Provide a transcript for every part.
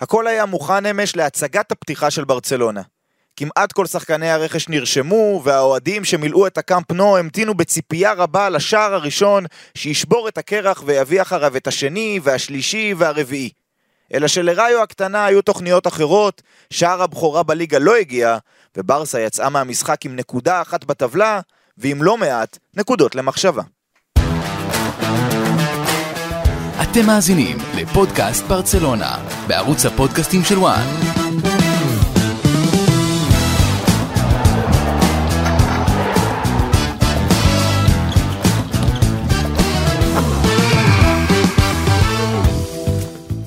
הכל היה מוכן אמש להצגת הפתיחה של ברצלונה. כמעט כל שחקני הרכש נרשמו, והאוהדים שמילאו את הקאמפ נו המתינו בציפייה רבה לשער הראשון שישבור את הקרח ויביא אחריו את השני, והשלישי והרביעי. אלא שלראיו הקטנה היו תוכניות אחרות, שער הבכורה בליגה לא הגיע, וברסה יצאה מהמשחק עם נקודה אחת בטבלה, ועם לא מעט נקודות למחשבה. אתם מאזינים לפודקאסט ברצלונה, בערוץ הפודקאסטים של וואן.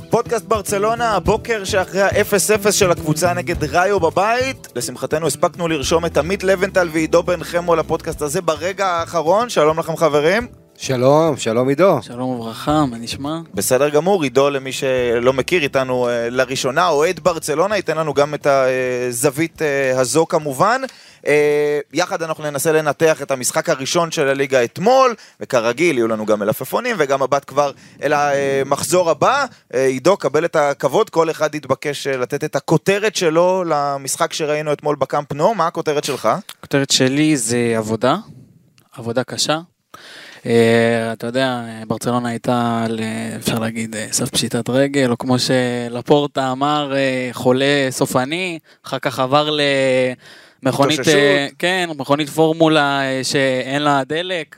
פודקאסט ברצלונה, הבוקר שאחרי ה-0-0 של הקבוצה נגד ראיו בבית. לשמחתנו הספקנו לרשום את עמית לבנטל ועידו בן חמו לפודקאסט הזה ברגע האחרון. שלום לכם חברים. שלום, שלום עידו. שלום וברכה, מה נשמע? בסדר גמור, עידו למי שלא מכיר איתנו אה, לראשונה, אוהד ברצלונה, ייתן לנו גם את הזווית אה, הזו כמובן. אה, יחד אנחנו ננסה לנתח את המשחק הראשון של הליגה אתמול, וכרגיל יהיו לנו גם מלפפונים וגם מבט כבר אל המחזור הבא. עידו, קבל את הכבוד, כל אחד יתבקש לתת את הכותרת שלו למשחק שראינו אתמול בקאמפ נו, מה הכותרת שלך? הכותרת שלי זה עבודה, עבודה קשה. Uh, אתה יודע, ברצלונה הייתה, אפשר להגיד, אה, סף פשיטת רגל, או כמו שלפורטה אמר, חולה סופני, אחר כך עבר למכונית, כן, מכונית פורמולה שאין לה דלק,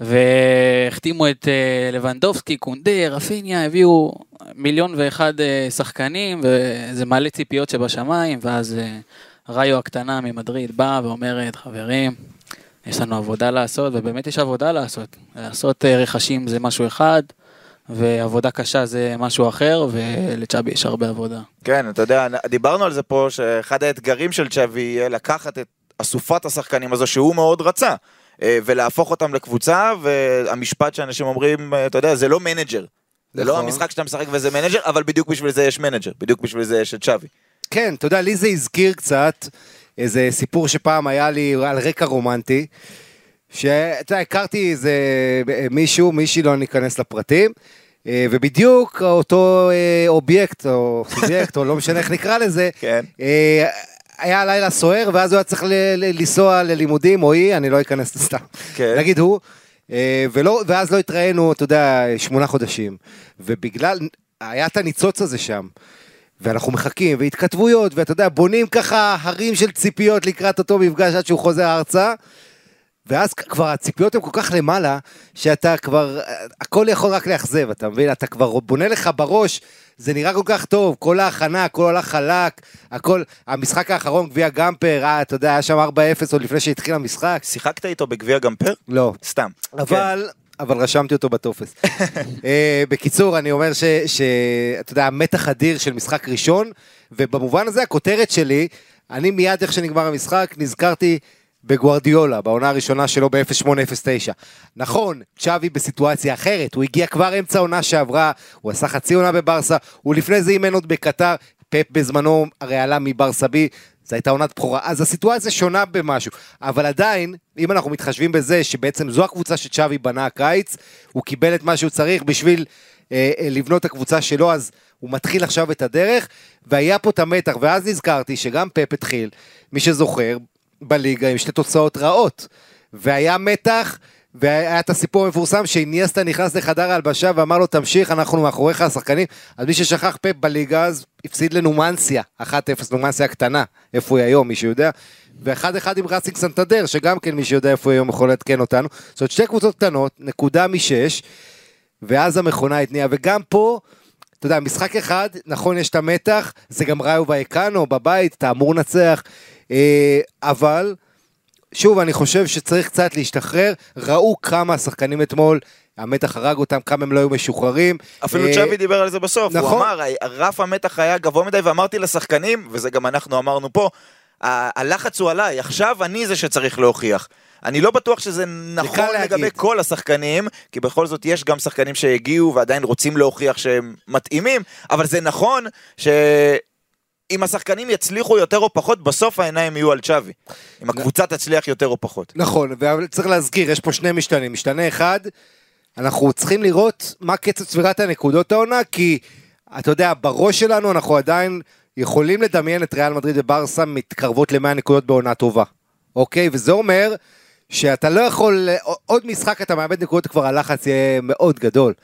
והחתימו את לבנדובסקי, קונדה, רפיניה, הביאו מיליון ואחד שחקנים, וזה מעלה ציפיות שבשמיים, ואז ראיו הקטנה ממדריד באה ואומרת, חברים, יש לנו עבודה לעשות, ובאמת יש עבודה לעשות. לעשות אה, רכשים זה משהו אחד, ועבודה קשה זה משהו אחר, ולצ'אבי יש הרבה עבודה. כן, אתה יודע, דיברנו על זה פה, שאחד האתגרים של צ'אבי יהיה לקחת את אסופת השחקנים הזו שהוא מאוד רצה, אה, ולהפוך אותם לקבוצה, והמשפט שאנשים אומרים, אה, אתה יודע, זה לא מנג'ר. זה לא נכון. המשחק שאתה משחק וזה מנג'ר, אבל בדיוק בשביל זה יש מנג'ר, בדיוק בשביל זה יש את צ'אבי. כן, אתה יודע, לי זה הזכיר קצת איזה סיפור שפעם היה לי על רקע רומנטי, שאתה יודע, הכרתי איזה מישהו, מישהי, לא ניכנס לפרטים, אה, ובדיוק אותו אה, אובייקט, או סובייקט, או לא משנה איך נקרא לזה, כן. אה, היה לילה סוער, ואז הוא היה צריך לנסוע ללימודים, או היא, אני לא אכנס סתם. כן. נגיד הוא. ולא, ואז לא התראינו, אתה יודע, שמונה חודשים. ובגלל, היה את הניצוץ הזה שם. ואנחנו מחכים, והתכתבויות, ואתה יודע, בונים ככה הרים של ציפיות לקראת אותו מפגש עד שהוא חוזר ארצה. ואז כבר הציפיות הן כל כך למעלה, שאתה כבר, הכל יכול רק לאכזב, אתה מבין? אתה כבר בונה לך בראש, זה נראה כל כך טוב, כל ההכנה, הכל הולך חלק, הכל, המשחק האחרון, גביע גמפר, אה, אתה יודע, היה שם 4-0 עוד לפני שהתחיל המשחק. שיחקת איתו בגביע גמפר? לא. סתם. אבל... כן. אבל רשמתי אותו בטופס. אה, בקיצור, אני אומר שאתה יודע, מתח אדיר של משחק ראשון, ובמובן הזה הכותרת שלי, אני מיד איך שנגמר המשחק, נזכרתי בגוארדיולה, בעונה הראשונה שלו ב-0809. נכון, צ'אבי בסיטואציה אחרת, הוא הגיע כבר אמצע עונה שעברה, הוא עשה חצי עונה בברסה, הוא לפני זה אימן עוד בקטר, פפ בזמנו הרי עלה מברסה בי, זו הייתה עונת בכורה, אז הסיטואציה שונה במשהו, אבל עדיין, אם אנחנו מתחשבים בזה שבעצם זו הקבוצה שצ'אבי בנה הקיץ, הוא קיבל את מה שהוא צריך בשביל אה, אה, לבנות את הקבוצה שלו, אז הוא מתחיל עכשיו את הדרך, והיה פה את המתח, ואז נזכרתי שגם פפ התחיל, מי שזוכר, בליגה עם שתי תוצאות רעות, והיה מתח, והיה את הסיפור המפורסם שאיניאסטה נכנס לחדר ההלבשה ואמר לו תמשיך אנחנו מאחוריך השחקנים. אז מי ששכח פפ בליגה אז הפסיד לנומנסיה 1-0 נומנסיה הקטנה איפה היא היום מי שיודע ואחד אחד עם רסינג סנטדר שגם כן מי שיודע איפה היא היום יכול לעדכן אותנו זאת אומרת שתי קבוצות קטנות נקודה משש ואז המכונה התניעה וגם פה אתה יודע משחק אחד נכון יש את המתח זה גם ראיו וייקאנו בבית אתה אמור לנצח אה, אבל שוב, אני חושב שצריך קצת להשתחרר. ראו כמה השחקנים אתמול, המתח הרג אותם, כמה הם לא היו משוחררים. אפילו אה, צ'אבי דיבר על זה בסוף. נכון. הוא אמר, רף המתח היה גבוה מדי, ואמרתי לשחקנים, וזה גם אנחנו אמרנו פה, הלחץ הוא עליי, עכשיו אני זה שצריך להוכיח. אני לא בטוח שזה נכון לגבי להגיד. כל השחקנים, כי בכל זאת יש גם שחקנים שהגיעו ועדיין רוצים להוכיח שהם מתאימים, אבל זה נכון ש... אם השחקנים יצליחו יותר או פחות, בסוף העיניים יהיו על צ'אבי. אם הקבוצה תצליח יותר או פחות. נכון, וצריך להזכיר, יש פה שני משתנים. משתנה אחד, אנחנו צריכים לראות מה קצב צבירת הנקודות העונה, כי אתה יודע, בראש שלנו אנחנו עדיין יכולים לדמיין את ריאל מדריד וברסה מתקרבות ל-100 נקודות בעונה טובה, אוקיי? וזה אומר שאתה לא יכול, עוד משחק אתה מאבד נקודות, כבר הלחץ יהיה מאוד גדול.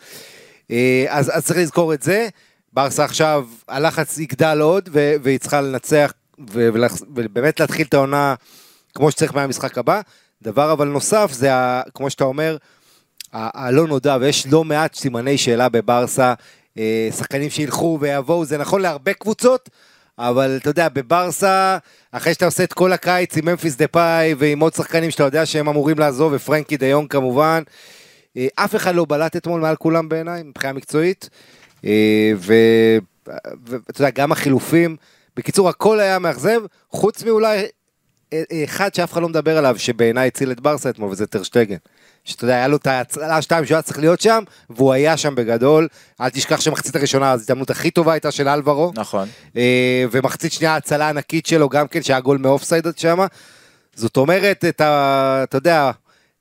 אה, אז, אז צריך לזכור את זה. ברסה עכשיו, הלחץ יגדל עוד, והיא צריכה לנצח, ובאמת להתחיל את העונה כמו שצריך מהמשחק הבא. דבר אבל נוסף, זה, ה, כמו שאתה אומר, הלא נודע, ויש לא מעט סימני שאלה בברסה, אה, שחקנים שילכו ויבואו, זה נכון להרבה קבוצות, אבל אתה יודע, בברסה, אחרי שאתה עושה את כל הקיץ עם ממפיס דה פאי ועם עוד שחקנים שאתה יודע שהם אמורים לעזוב, ופרנקי דיון כמובן, אה, אף אחד לא בלט אתמול מעל כולם בעיניי, מבחינה מקצועית, אה, ואתה יודע, גם החילופים, בקיצור, הכל היה מאכזב, חוץ מאולי אחד שאף אחד לא מדבר עליו, שבעיניי הציל את ברסה אתמול, וזה טרשטגן. שאתה יודע, היה לו את ההצלה השתיים שהוא היה צריך להיות שם, והוא היה שם בגדול. אל תשכח שמחצית הראשונה, ההזדמנות הכי טובה הייתה של אלברו. נכון. אה, ומחצית שנייה ההצלה הענקית שלו גם כן, שהיה גול מאופסייד שם. זאת אומרת, את ה... אתה יודע,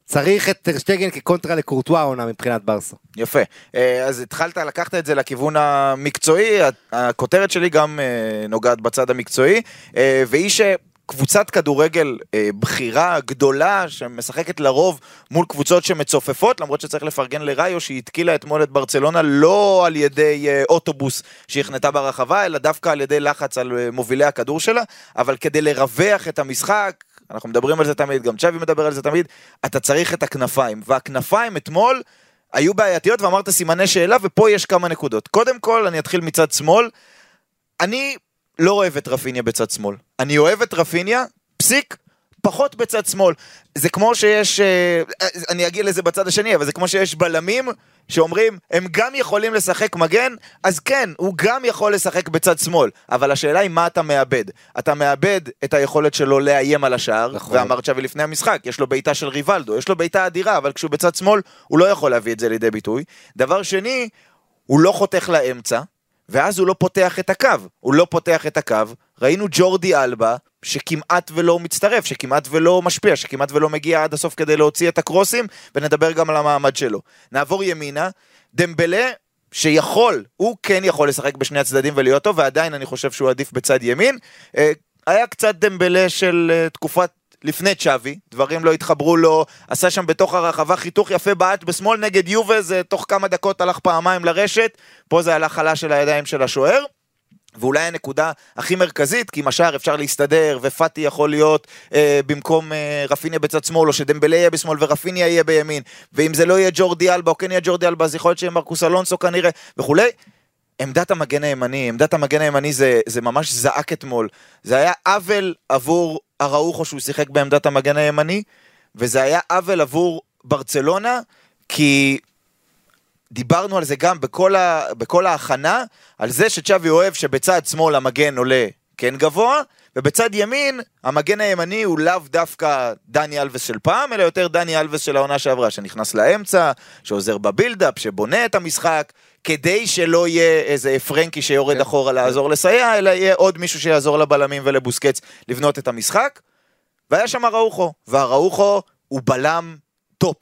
צריך את טרשטגן כקונטרה לקורטואה העונה מבחינת ברסה. יפה. אה, אז התחלת, לקחת את זה לכיוון המקצועי, הכותרת שלי גם אה, נוגעת בצד המקצועי, והיא ש... קבוצת כדורגל אה, בכירה, גדולה, שמשחקת לרוב מול קבוצות שמצופפות, למרות שצריך לפרגן לראיו שהיא התקילה אתמול את ברצלונה לא על ידי אה, אוטובוס שהכנתה ברחבה, אלא דווקא על ידי לחץ על אה, מובילי הכדור שלה, אבל כדי לרווח את המשחק, אנחנו מדברים על זה תמיד, גם צ'אבי מדבר על זה תמיד, אתה צריך את הכנפיים, והכנפיים אתמול היו בעייתיות ואמרת סימני שאלה, ופה יש כמה נקודות. קודם כל, אני אתחיל מצד שמאל. אני לא אוהב את רפיניה בצד שמאל. אני אוהב את רפיניה, פסיק, פחות בצד שמאל. זה כמו שיש, אה, אני אגיע לזה בצד השני, אבל זה כמו שיש בלמים שאומרים, הם גם יכולים לשחק מגן, אז כן, הוא גם יכול לשחק בצד שמאל. אבל השאלה היא מה אתה מאבד. אתה מאבד את היכולת שלו לאיים על השער, נכון. ואמרת שווי לפני המשחק, יש לו בעיטה של ריבלדו, יש לו בעיטה אדירה, אבל כשהוא בצד שמאל, הוא לא יכול להביא את זה לידי ביטוי. דבר שני, הוא לא חותך לאמצע, ואז הוא לא פותח את הקו. הוא לא פותח את הקו. ראינו ג'ורדי אלבה, שכמעט ולא מצטרף, שכמעט ולא משפיע, שכמעט ולא מגיע עד הסוף כדי להוציא את הקרוסים, ונדבר גם על המעמד שלו. נעבור ימינה, דמבלה, שיכול, הוא כן יכול לשחק בשני הצדדים ולהיות טוב, ועדיין אני חושב שהוא עדיף בצד ימין. אה, היה קצת דמבלה של אה, תקופת לפני צ'אבי, דברים לא התחברו לו, עשה שם בתוך הרחבה חיתוך יפה בעט בשמאל נגד יובה, זה תוך כמה דקות הלך פעמיים לרשת, פה זה הלך חלש של הידיים של השוער. ואולי הנקודה הכי מרכזית, כי עם השער אפשר להסתדר, ופאטי יכול להיות אה, במקום אה, רפיניה בצד שמאל, או שדמבלה יהיה בשמאל ורפיניה יהיה בימין, ואם זה לא יהיה ג'ורדי אלבה, או כן יהיה ג'ורדי אלבה, אז יכול להיות שיהיה מרקוס אלונסו כנראה, וכולי. עמדת המגן הימני, עמדת המגן הימני זה, זה ממש זעק אתמול. זה היה עוול עבור אראוחו שהוא שיחק בעמדת המגן הימני, וזה היה עוול עבור ברצלונה, כי דיברנו על זה גם בכל, ה, בכל ההכנה, על זה שצ'אבי אוהב שבצד שמאל המגן עולה כן גבוה, ובצד ימין המגן הימני הוא לאו דווקא דני אלווס של פעם, אלא יותר דני אלווס של העונה שעברה, שנכנס לאמצע, שעוזר בבילדאפ, שבונה את המשחק, כדי שלא יהיה איזה פרנקי שיורד כן. אחורה לעזור לסייע, אלא יהיה עוד מישהו שיעזור לבלמים ולבוסקץ לבנות את המשחק. והיה שם אראוחו, ואראוחו הוא בלם טופ.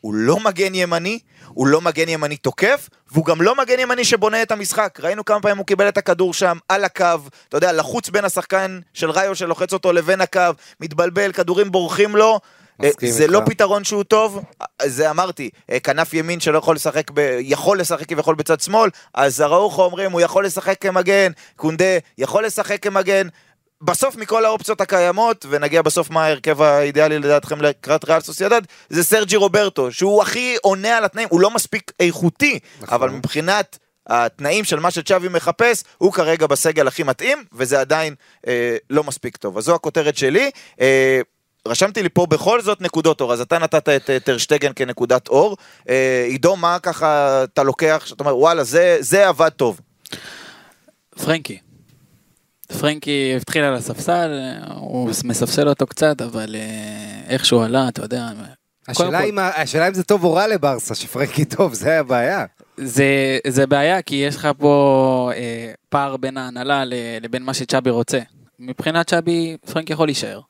הוא לא מגן ימני, הוא לא מגן ימני תוקף, והוא גם לא מגן ימני שבונה את המשחק. ראינו כמה פעמים הוא קיבל את הכדור שם, על הקו, אתה יודע, לחוץ בין השחקן של ראיו שלוחץ אותו לבין הקו, מתבלבל, כדורים בורחים לו. אה, זה לא פתרון שהוא טוב, זה אמרתי, אה, כנף ימין שלא יכול לשחק, ב... יכול לשחק כביכול בצד שמאל, אז אראוחו אומרים, הוא יכול לשחק כמגן, קונדה יכול לשחק כמגן, בסוף מכל האופציות הקיימות, ונגיע בסוף מה ההרכב האידיאלי לדעתכם לקראת ריאל סוסיידד, זה סרג'י רוברטו, שהוא הכי עונה על התנאים, הוא לא מספיק איכותי, נכון. אבל מבחינת התנאים של מה שצ'אבי מחפש, הוא כרגע בסגל הכי מתאים, וזה עדיין אה, לא מספיק טוב. אז זו הכותרת שלי. אה, רשמתי לי פה בכל זאת נקודות אור, אז אתה נתת את טרשטגן כנקודת אור. אה, עידו, מה ככה אתה לוקח, שאתה אומר, וואלה, זה, זה עבד טוב. פרנקי. פרנקי התחיל על הספסל, הוא מספסל אותו קצת, אבל אה, איך שהוא עלה, אתה יודע. השאלה, כל... אם, השאלה אם זה טוב או רע לברסה, שפרנקי טוב, זה הבעיה. זה, זה בעיה, כי יש לך פה אה, פער בין ההנהלה לבין מה שצ'אבי רוצה. מבחינת צ'אבי, פרנקי יכול להישאר.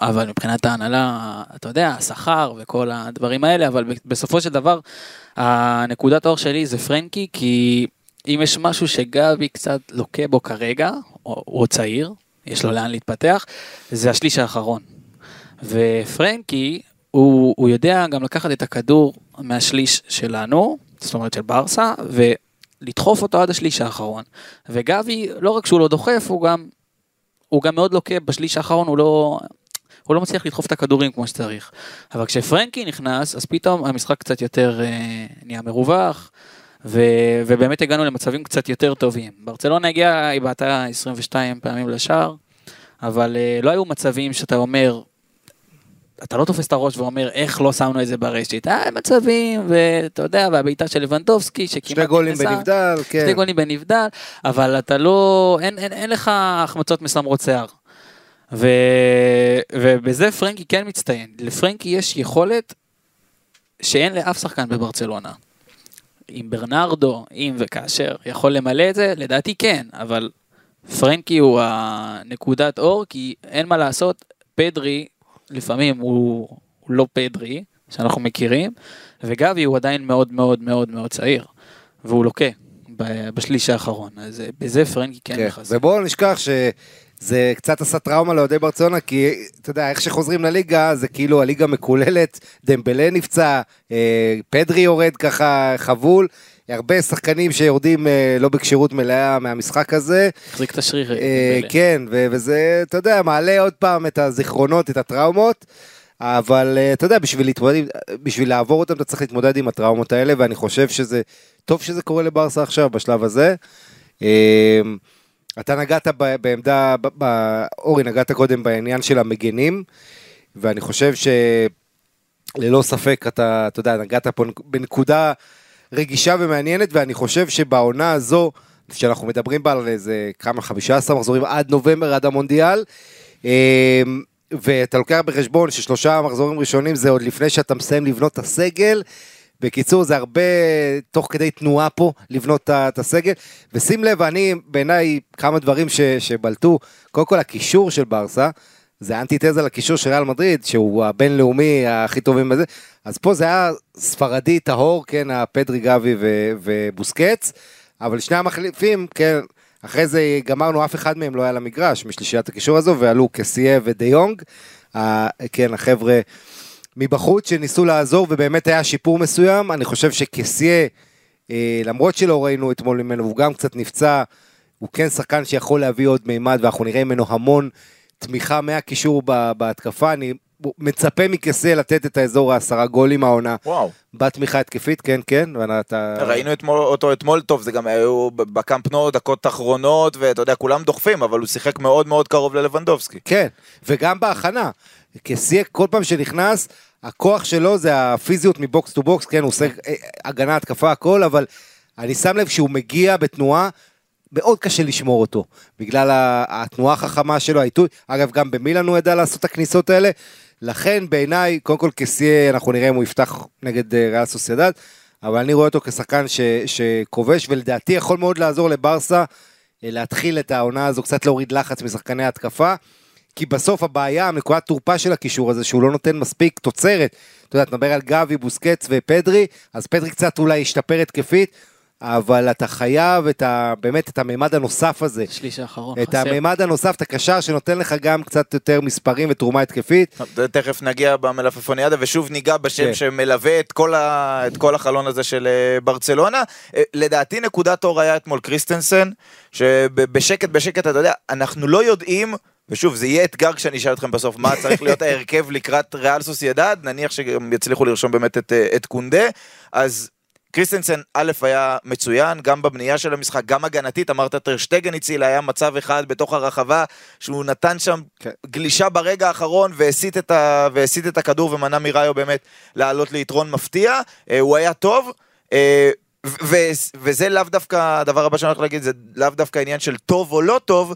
אבל מבחינת ההנהלה, אתה יודע, השכר וכל הדברים האלה, אבל בסופו של דבר, הנקודת האור שלי זה פרנקי, כי אם יש משהו שגבי קצת לוקה בו כרגע, הוא צעיר, יש לו לאן להתפתח, זה השליש האחרון. ופרנקי, הוא, הוא יודע גם לקחת את הכדור מהשליש שלנו, זאת אומרת של ברסה, ולדחוף אותו עד השליש האחרון. וגבי, לא רק שהוא לא דוחף, הוא גם, הוא גם מאוד לוקה בשליש האחרון, הוא לא, הוא לא מצליח לדחוף את הכדורים כמו שצריך. אבל כשפרנקי נכנס, אז פתאום המשחק קצת יותר אה, נהיה מרווח, ו, ובאמת הגענו למצבים קצת יותר טובים. ברצלונה הגיעה, היא בעטה 22 פעמים לשער, אבל אה, לא היו מצבים שאתה אומר, אתה לא תופס את הראש ואומר איך לא שמנו את זה ברשת. היה מצבים, ואתה יודע, והבעיטה של לבנדובסקי, שכמעט שני גולים בנבדל, כן. שני גולים בנבדל, אבל אתה לא, אין, אין, אין לך החמצות מסמרות שיער. ו, ובזה פרנקי כן מצטיין. לפרנקי יש יכולת שאין לאף שחקן בברצלונה. אם ברנרדו, אם וכאשר יכול למלא את זה, לדעתי כן, אבל פרנקי הוא הנקודת אור, כי אין מה לעשות, פדרי לפעמים הוא, הוא לא פדרי, שאנחנו מכירים, וגבי הוא עדיין מאוד מאוד מאוד מאוד צעיר, והוא לוקה בשליש האחרון, אז בזה פרנקי כן, כן מחזק. ובואו נשכח ש... זה קצת עשה טראומה לאוהדי ברצלונה, כי אתה יודע, איך שחוזרים לליגה, זה כאילו הליגה מקוללת, דמבלה נפצע, אה, פדרי יורד ככה חבול, הרבה שחקנים שיורדים אה, לא בכשירות מלאה מהמשחק הזה. החזיק את השריר. אה, כן, ו- וזה, אתה יודע, מעלה עוד פעם את הזיכרונות, את הטראומות. אבל אתה יודע, בשביל, להתמודד, בשביל לעבור אותם אתה צריך להתמודד עם הטראומות האלה, ואני חושב שזה, טוב שזה קורה לברסה עכשיו, בשלב הזה. אתה נגעת בעמדה, אורי נגעת קודם בעניין של המגנים, ואני חושב שללא ספק אתה, אתה יודע, נגעת פה בנקודה רגישה ומעניינת, ואני חושב שבעונה הזו, שאנחנו מדברים בה על איזה כמה, 15 מחזורים עד נובמבר, עד המונדיאל, אמ, ואתה לוקח בחשבון ששלושה מחזורים ראשונים זה עוד לפני שאתה מסיים לבנות את הסגל, בקיצור, זה הרבה תוך כדי תנועה פה לבנות את הסגל. ושים לב, אני, בעיניי, כמה דברים ש, שבלטו. קודם כל, הקישור של ברסה, זה אנטיתזה לקישור של ריאל מדריד, שהוא הבינלאומי הכי טובים בזה. אז פה זה היה ספרדי טהור, כן, הפדרי גבי ו, ובוסקץ. אבל שני המחליפים, כן, אחרי זה גמרנו, אף אחד מהם לא היה למגרש משלישיית הקישור הזו, ועלו קסיה ודיונג. כן, החבר'ה מבחוץ שניסו לעזור ובאמת היה שיפור מסוים, אני חושב שקסיה, אה, למרות שלא ראינו אתמול ממנו, הוא גם קצת נפצע, הוא כן שחקן שיכול להביא עוד מימד ואנחנו נראה ממנו המון תמיכה מהקישור בהתקפה, אני מצפה מקסה לתת את האזור העשרה גולים העונה. וואו. בתמיכה התקפית, כן, כן. ואתה... ראינו אתמול, אותו אתמול טוב, זה גם היו בקאמפ נו דקות אחרונות, ואתה יודע, כולם דוחפים, אבל הוא שיחק מאוד מאוד קרוב ללבנדובסקי. כן, וגם בהכנה. כסייה כל פעם שנכנס, הכוח שלו זה הפיזיות מ box to box, כן, הוא עושה אה, הגנה, התקפה, הכל, אבל אני שם לב שהוא מגיע בתנועה, מאוד קשה לשמור אותו, בגלל התנועה החכמה שלו, העיתוי, אגב, גם במילן הוא ידע לעשות את הכניסות האלה, לכן בעיניי, קודם כל כסייה, אנחנו נראה אם הוא יפתח נגד אה, ריאל סוסיידד, אבל אני רואה אותו כשחקן שכובש, ולדעתי יכול מאוד לעזור לברסה אה, להתחיל את העונה הזו, קצת להוריד לחץ משחקני התקפה. כי בסוף הבעיה, נקודת תורפה של הקישור הזה, שהוא לא נותן מספיק תוצרת. אתה יודע, אתה מדבר על גבי, בוסקץ ופדרי, אז פדרי קצת אולי ישתפר התקפית, אבל אתה חייב את ה, באמת את המימד הנוסף הזה. שליש האחרון, את חסר. המימד הנוסף, את הקשר שנותן לך גם קצת יותר מספרים ותרומה התקפית. תכף נגיע במלפפוניאדה ושוב ניגע בשם כן. שמלווה את כל, ה, את כל החלון הזה של אה, ברצלונה. אה, לדעתי נקודת אור היה אתמול קריסטנסן, שבשקט בשקט, אתה יודע, אנחנו לא יודעים ושוב, זה יהיה אתגר כשאני אשאל אתכם בסוף מה צריך להיות ההרכב לקראת ריאל סוסיידד, נניח שגם יצליחו לרשום באמת את, אה, את קונדה, אז קריסטנסן א' היה מצוין, גם בבנייה של המשחק, גם הגנתית, אמרת טרשטגן הציל, היה מצב אחד בתוך הרחבה, שהוא נתן שם כן. גלישה ברגע האחרון והסיט את, ה, והסיט את הכדור ומנע מראיו באמת לעלות ליתרון מפתיע, אה, הוא היה טוב. אה, וזה לאו דווקא, הדבר הבא שאני הולך להגיד, זה לאו דווקא עניין של טוב או לא טוב,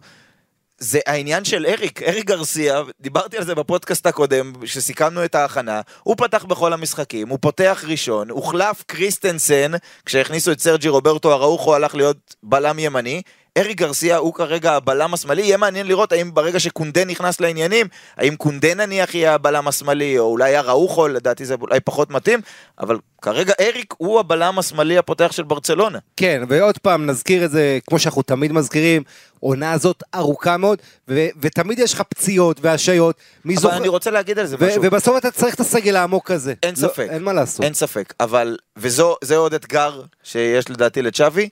זה העניין של אריק, אריק גרסיה, דיברתי על זה בפודקאסט הקודם, שסיכמנו את ההכנה, הוא פתח בכל המשחקים, הוא פותח ראשון, הוחלף קריסטנסן, כשהכניסו את סרג'י רוברטו אראוחו הלך להיות בלם ימני, אריק גרסיה הוא כרגע הבלם השמאלי, יהיה מעניין לראות האם ברגע שקונדה נכנס לעניינים, האם קונדה נניח יהיה הבלם השמאלי, או אולי אראוחו, לדעתי זה אולי פחות מתאים, אבל כרגע אריק הוא הבלם השמאלי הפותח של ברצלונה. כן, ועוד פעם נזכיר את זה, כמו שאנחנו תמיד מזכירים, עונה הזאת ארוכה מאוד, ו- ותמיד יש לך פציעות והשעיות. אבל זוכ... אני רוצה להגיד על זה משהו. ובסוף אתה צריך את הסגל העמוק הזה. אין לא, ספק. אין מה לעשות. אין ספק, אבל, וזה עוד אתגר שיש לדעתי לצ'אבי.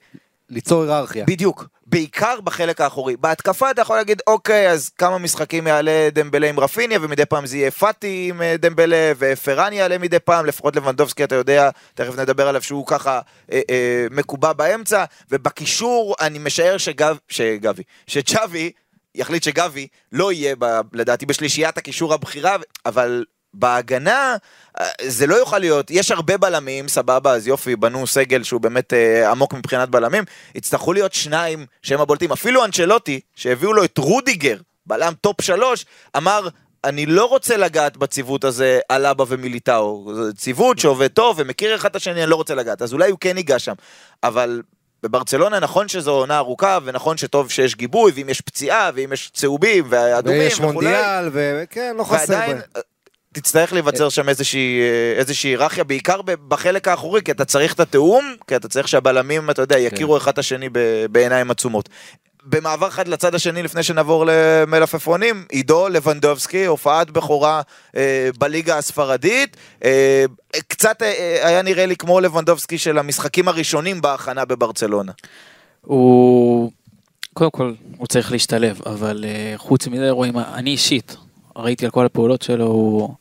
ליצור היררכיה. בדיוק, בעיקר בחלק האחורי. בהתקפה אתה יכול להגיד, אוקיי, אז כמה משחקים יעלה דמבלה עם רפיניה, ומדי פעם זה יהיה פאטי עם אה, דמבלה, ופרן יעלה מדי פעם, לפחות לבנדובסקי, אתה יודע, תכף נדבר עליו שהוא ככה אה, אה, מקובע באמצע, ובקישור אני משער שגב, שגבי, שצ'אבי יחליט שגבי לא יהיה, ב, לדעתי, בשלישיית הקישור הבכירה, אבל בהגנה אה, זה לא יוכל להיות, יש הרבה בלמים, סבבה, אז יופי, בנו סגל שהוא באמת אה, עמוק מבחינת בלמים, יצטרכו להיות שניים שהם הבולטים, אפילו אנצ'לוטי, שהביאו לו את רודיגר, בלם טופ שלוש, אמר, אני לא רוצה לגעת בציוות הזה אלאבה ומיליטאו, זה ציוות שעובד טוב ומכיר אחד את השני, אני לא רוצה לגעת, אז אולי הוא כן ייגע שם, אבל בברצלונה נכון שזו עונה ארוכה, ונכון שטוב שיש גיבוי, ואם יש פציעה, ואם יש צהובים, ואדומים ויש מונדיאל, וכן, לא חסר ועדיין, תצטרך להיווצר שם איזושהי, איזושהי היררכיה, בעיקר בחלק האחורי, כי אתה צריך את התיאום, כי אתה צריך שהבלמים, אתה יודע, יכירו אחד את השני בעיניים עצומות. במעבר חד לצד השני, לפני שנעבור למלפפונים, עידו לבנדובסקי, הופעת בכורה אה, בליגה הספרדית. אה, קצת אה, היה נראה לי כמו לבנדובסקי של המשחקים הראשונים בהכנה בברצלונה. הוא... קודם כל, הוא צריך להשתלב, אבל אה, חוץ מזה רואים, אני אישית, ראיתי על כל הפעולות שלו, הוא...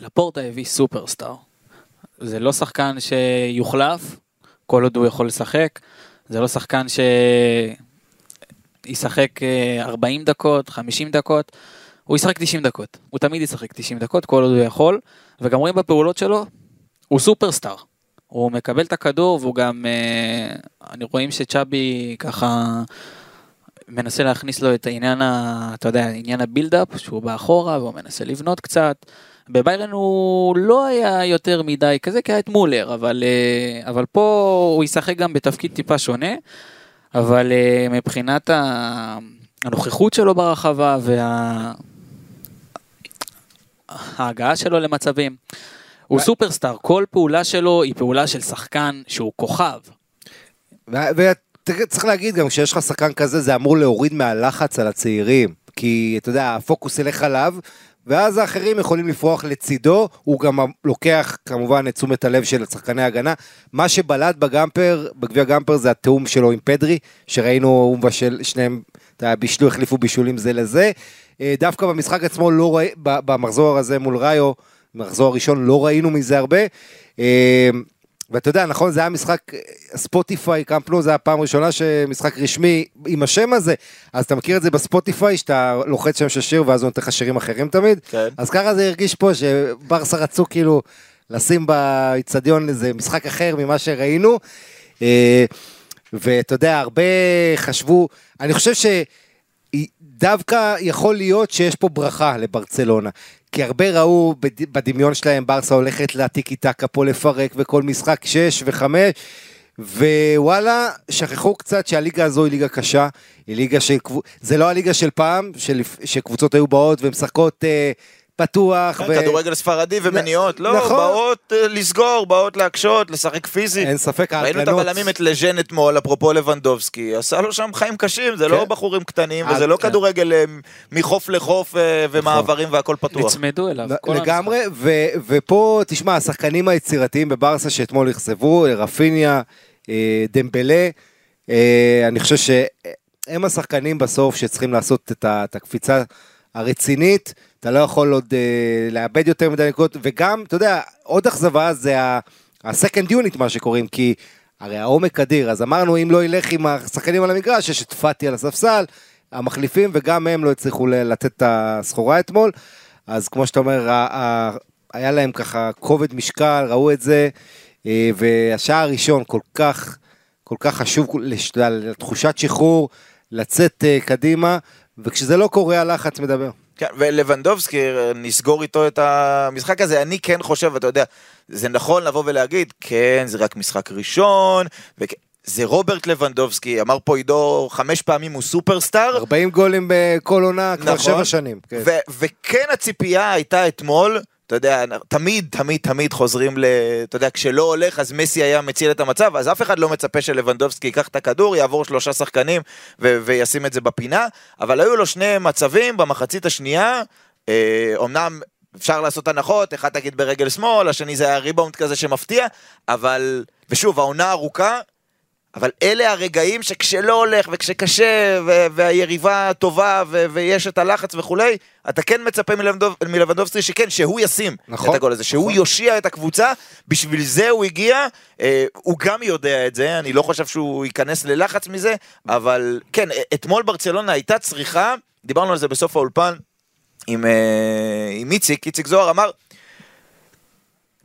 לפורטה הביא סופרסטאר. זה לא שחקן שיוחלף, כל עוד הוא יכול לשחק. זה לא שחקן שישחק 40 דקות, 50 דקות. הוא ישחק 90 דקות. הוא תמיד ישחק 90 דקות, כל עוד הוא יכול. וגם רואים בפעולות שלו, הוא סופרסטאר. הוא מקבל את הכדור והוא גם, אה, אני רואים שצ'אבי ככה מנסה להכניס לו את העניין, ה, אתה יודע, עניין הבילדאפ, שהוא בא אחורה והוא מנסה לבנות קצת. בביירן הוא לא היה יותר מדי כזה, כי היה את מולר, אבל, אה, אבל פה הוא ישחק גם בתפקיד טיפה שונה, אבל אה, מבחינת הנוכחות שלו ברחבה וההגעה שלו למצבים, הוא סופרסטאר, כל פעולה שלו היא פעולה של שחקן שהוא כוכב. וצריך להגיד גם, כשיש לך שחקן כזה, זה אמור להוריד מהלחץ על הצעירים. כי, אתה יודע, הפוקוס ילך עליו, ואז האחרים יכולים לפרוח לצידו, הוא גם לוקח כמובן את תשומת הלב של שחקני ההגנה. מה שבלט בגמפר, בגביע גמפר זה התיאום שלו עם פדרי, שראינו הוא מבשל, שניהם, בישלו, החליפו בישולים זה לזה. דווקא במשחק עצמו, לא ראי, במחזור הזה מול ראיו, במחזור הראשון לא ראינו מזה הרבה. ואתה יודע, נכון, זה היה משחק, ספוטיפיי, קמפנו, זה היה הפעם הראשונה שמשחק רשמי עם השם הזה, אז אתה מכיר את זה בספוטיפיי, שאתה לוחץ שם של שיר ואז הוא נותן לך שירים אחרים תמיד? כן. אז ככה זה הרגיש פה, שברסה רצו כאילו לשים באיצטדיון איזה משחק אחר ממה שראינו, ואתה יודע, הרבה חשבו, אני חושב ש... דווקא יכול להיות שיש פה ברכה לברצלונה. כי הרבה ראו בדמיון שלהם ברסה הולכת להטיקי טקה פה לפרק וכל משחק 6 ו-5 ווואלה, שכחו קצת שהליגה הזו היא ליגה קשה, היא ליגה של... זה לא הליגה של פעם, של... שקבוצות היו באות ומשחקות אה, פתוח. ו... כדורגל ספרדי ומניעות, לא, נכון. באות לסגור, באות להקשות, לשחק פיזי. אין ספק, ההגנות. ראינו את הבלמים את לז'ן אתמול, אפרופו לבנדובסקי, עשה לו שם חיים קשים, זה לא כן. לא בחורים קטנים, וזה לא כן. כדורגל מחוף לחוף ומעברים והכל פתוח. נצמדו אליו. לגמרי, ו- ופה, תשמע, השחקנים היצירתיים בברסה שאתמול אכזבו, רפיניה, דמבלה, אני חושב שהם השחקנים בסוף שצריכים לעשות את הקפיצה הרצינית. אתה לא יכול עוד uh, לאבד יותר מדי נקודות, וגם, אתה יודע, עוד אכזבה זה ה-second unit, מה שקוראים, כי הרי העומק אדיר, אז אמרנו, אם לא ילך עם השחקנים על המגרש, יש את פאטי על הספסל, המחליפים, וגם הם לא הצליחו לתת את הסחורה אתמול, אז כמו שאתה אומר, היה להם ככה כובד משקל, ראו את זה, אה, והשער הראשון כל כך, כל כך חשוב לתחושת שחרור, לצאת אה, קדימה, וכשזה לא קורה, הלחץ מדבר. כן, ולבנדובסקי, נסגור איתו את המשחק הזה, אני כן חושב, אתה יודע, זה נכון לבוא ולהגיד, כן, זה רק משחק ראשון, וכ... זה רוברט לבנדובסקי, אמר פה עידו חמש פעמים הוא סופרסטאר. 40 גולים בכל עונה כבר נכון. שבע שנים. כן. וכן הציפייה הייתה אתמול, אתה יודע, תמיד, תמיד, תמיד חוזרים ל... אתה יודע, כשלא הולך, אז מסי היה מציל את המצב, אז אף אחד לא מצפה שלבנדובסקי ייקח את הכדור, יעבור שלושה שחקנים ו- וישים את זה בפינה, אבל היו לו שני מצבים במחצית השנייה, אה, אומנם אפשר לעשות הנחות, אחד תגיד ברגל שמאל, השני זה היה ריבאונד כזה שמפתיע, אבל, ושוב, העונה ארוכה, אבל אלה הרגעים שכשלא הולך וכשקשה ו- והיריבה טובה ו- ויש את הלחץ וכולי, אתה כן מצפה מלבנדוב, מלבנדובסקי שכן, שהוא ישים נכון, את הגול הזה, שהוא נכון. יושיע את הקבוצה, בשביל זה הוא הגיע, אה, הוא גם יודע את זה, אני לא חושב שהוא ייכנס ללחץ מזה, אבל כן, אתמול ברצלונה הייתה צריכה, דיברנו על זה בסוף האולפן עם, אה, עם איציק, איציק זוהר אמר,